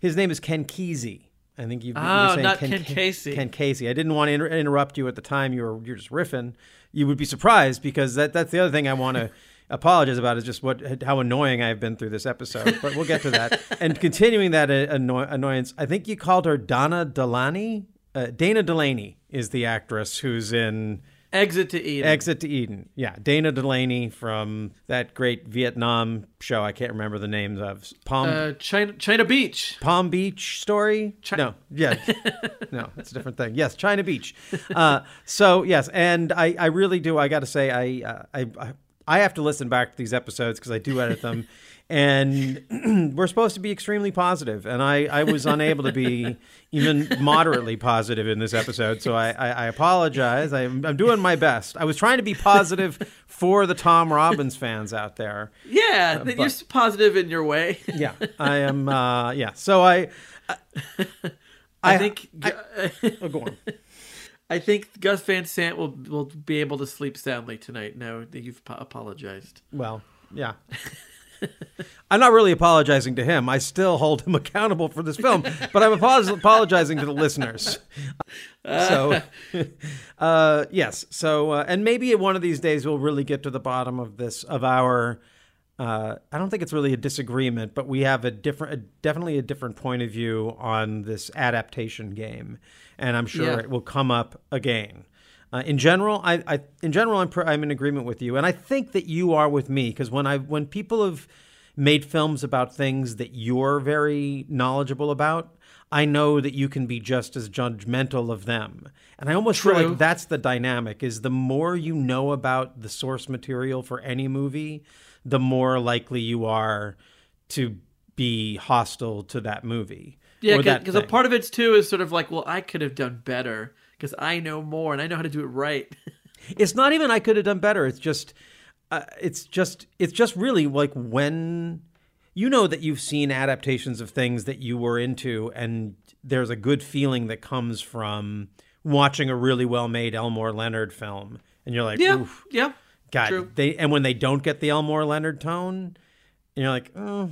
His name is Ken Kesey. I think you. Oh, were saying not Ken Casey. Ken Casey. I didn't want to inter- interrupt you at the time. You were you're just riffing. You would be surprised because that that's the other thing I want to apologize about is just what how annoying I've been through this episode. But we'll get to that. and continuing that uh, anno- annoyance, I think you called her Donna Delaney. Uh, Dana Delany is the actress who's in Exit to Eden. Exit to Eden. Yeah, Dana Delany from that great Vietnam show. I can't remember the names of Palm uh, China China Beach. Palm Beach story. no, yeah, no, it's a different thing. Yes, China Beach. Uh, so yes, and I, I really do. I got to say, I, uh, I, I, I have to listen back to these episodes because I do edit them, and we're supposed to be extremely positive, and I, I was unable to be even moderately positive in this episode. So I, I, I apologize. I'm, I'm doing my best. I was trying to be positive for the Tom Robbins fans out there. Yeah, Uh, you're positive in your way. Yeah, I am. Uh, yeah, so I. I, think oh, go on. I think Gus Van Sant will will be able to sleep soundly tonight. Now that you've po- apologized. Well, yeah. I'm not really apologizing to him. I still hold him accountable for this film, but I'm apologizing to the listeners. So, uh, yes. So, uh, and maybe one of these days we'll really get to the bottom of this of our. Uh, I don't think it's really a disagreement, but we have a different, a, definitely a different point of view on this adaptation game, and I'm sure Yeah. it will come up again. Uh, in general, I, I in general I'm pr- I'm in agreement with you, and I think that you are with me because when I when people have made films about things that you're very knowledgeable about, I know that you can be just as judgmental of them, and I almost feel like that's the dynamic: is the more you know about the source material for any movie, the more likely you are to be hostile to that movie. Yeah, because a part of it too is sort of like, well, I could have done better because I know more and I know how to do it right. It's not even I could have done better. It's just, uh, it's just, it's just really like when you know that you've seen adaptations of things that you were into, and there's a good feeling that comes from watching a really well made Elmore Leonard film, and you're like, yeah, Oof, yeah. God, true. they and when they don't get the Elmore Leonard tone, you're like, oh,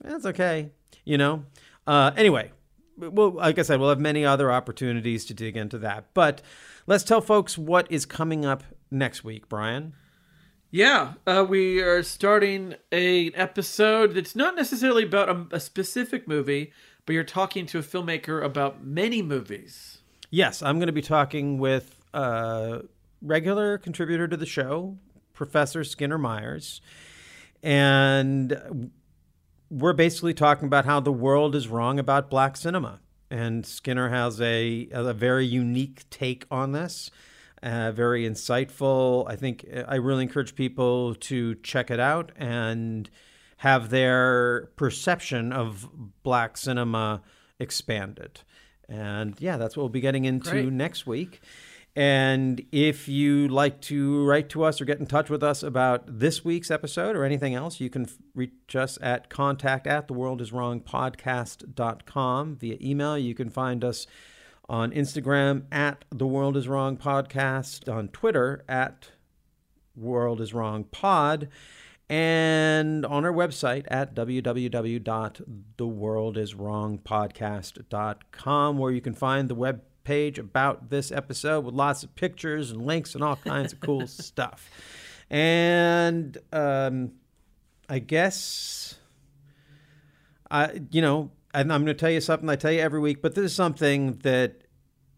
that's okay, you know. Uh, anyway, well, like I said, we'll have many other opportunities to dig into that. But let's tell folks what is coming up next week, Bryan. Yeah, uh, we are starting a episode that's not necessarily about a, a specific movie, but you're talking to a filmmaker about many movies. Yes, I'm going to be talking with a regular contributor to the show, Professor Skinner Myers. And we're basically talking about how the world is wrong about black cinema and Skinner has a a very unique take on this. Uh, very insightful. I think uh, I really encourage people to check it out and have their perception of black cinema expanded. And yeah, that's what we'll be getting into Great. next week. And if you like to write to us or get in touch with us about this week's episode or anything else, you can reach us at contact at theworldiswrongpodcast.com via email. You can find us on Instagram at the world is wrong podcast, on Twitter at world is wrong pod, and on our website at www.theworldiswrongpodcast.com, where you can find the web page about this episode with lots of pictures and links and all kinds of cool stuff. And um, I guess I, you know, and I'm going to tell you something I tell you every week, but this is something that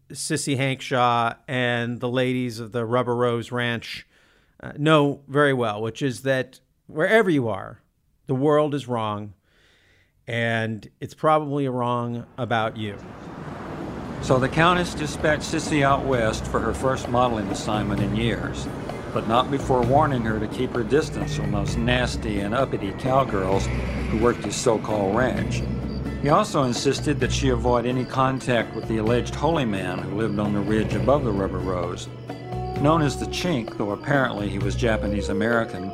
Sissy Hankshaw and the ladies of the Rubber Rose Ranch uh, know very well, which is that wherever you are, the world is wrong, and it's probably wrong about you. So the Countess dispatched Sissy out west for her first modeling assignment in years, but not before warning her to keep her distance from those nasty and uppity cowgirls who worked his so-called ranch. He also insisted that she avoid any contact with the alleged holy man who lived on the ridge above the Rubber Rose. Known as the Chink, though apparently he was Japanese American,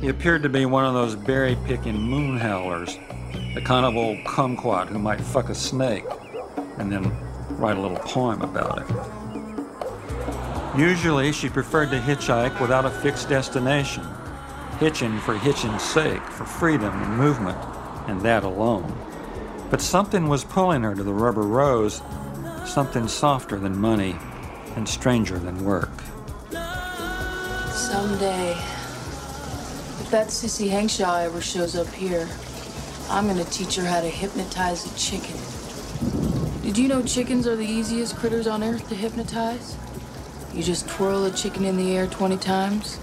he appeared to be one of those berry picking moon howlers, the kind of old kumquat who might fuck a snake and then write a little poem about it. Usually, she preferred to hitchhike without a fixed destination, hitching for hitching's sake, for freedom and movement, and that alone. But something was pulling her to the Rubber Rose, something softer than money and stranger than work. Someday, if that sissy Hankshaw ever shows up here, I'm gonna teach her how to hypnotize a chicken. Did you know chickens are the easiest critters on earth to hypnotize? You just twirl a chicken in the air 20 times,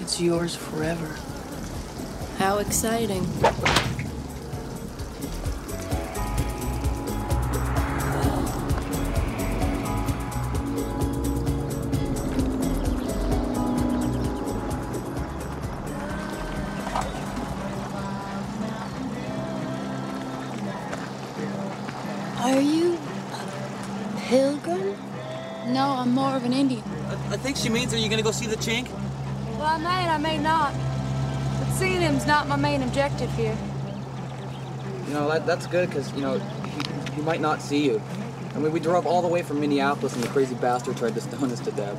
it's yours forever. How exciting. She means, are you gonna go see the chink? Well, I may and I may not. But seeing him's not my main objective here. You know, that, that's good, because, you know, he, he might not see you. I mean, we drove all the way from Minneapolis and the crazy bastard tried to stone us to death.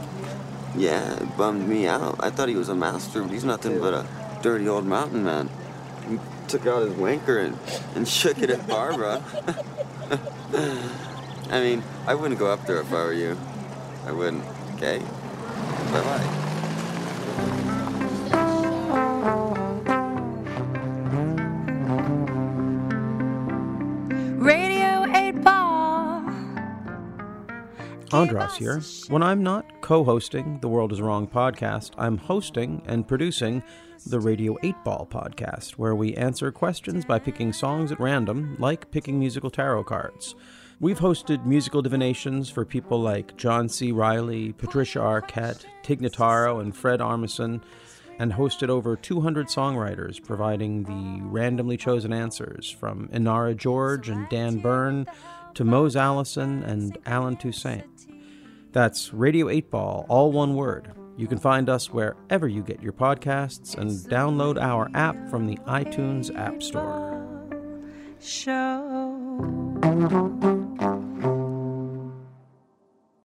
Yeah, it bummed me out. I thought he was a master, but he's nothing but a dirty old mountain man. He took out his wanker and, and shook it at Barbara. I mean, I wouldn't go up there if I were you. I wouldn't, okay? Bye bye. Radio 8 Ball. Andras here. When I'm not co hosting the World is Wrong podcast, I'm hosting and producing the Radio 8 Ball podcast, where we answer questions by picking songs at random, like picking musical tarot cards. We've hosted musical divinations for people like John C. Reilly, Patricia Arquette, Tig Notaro, and Fred Armisen, and hosted over 200 songwriters providing the randomly chosen answers from Inara George and Dan Byrne to Mose Allison and Allen Toussaint. That's Radio 8 Ball, all one word. You can find us wherever you get your podcasts and download our app from the iTunes App Store. Show.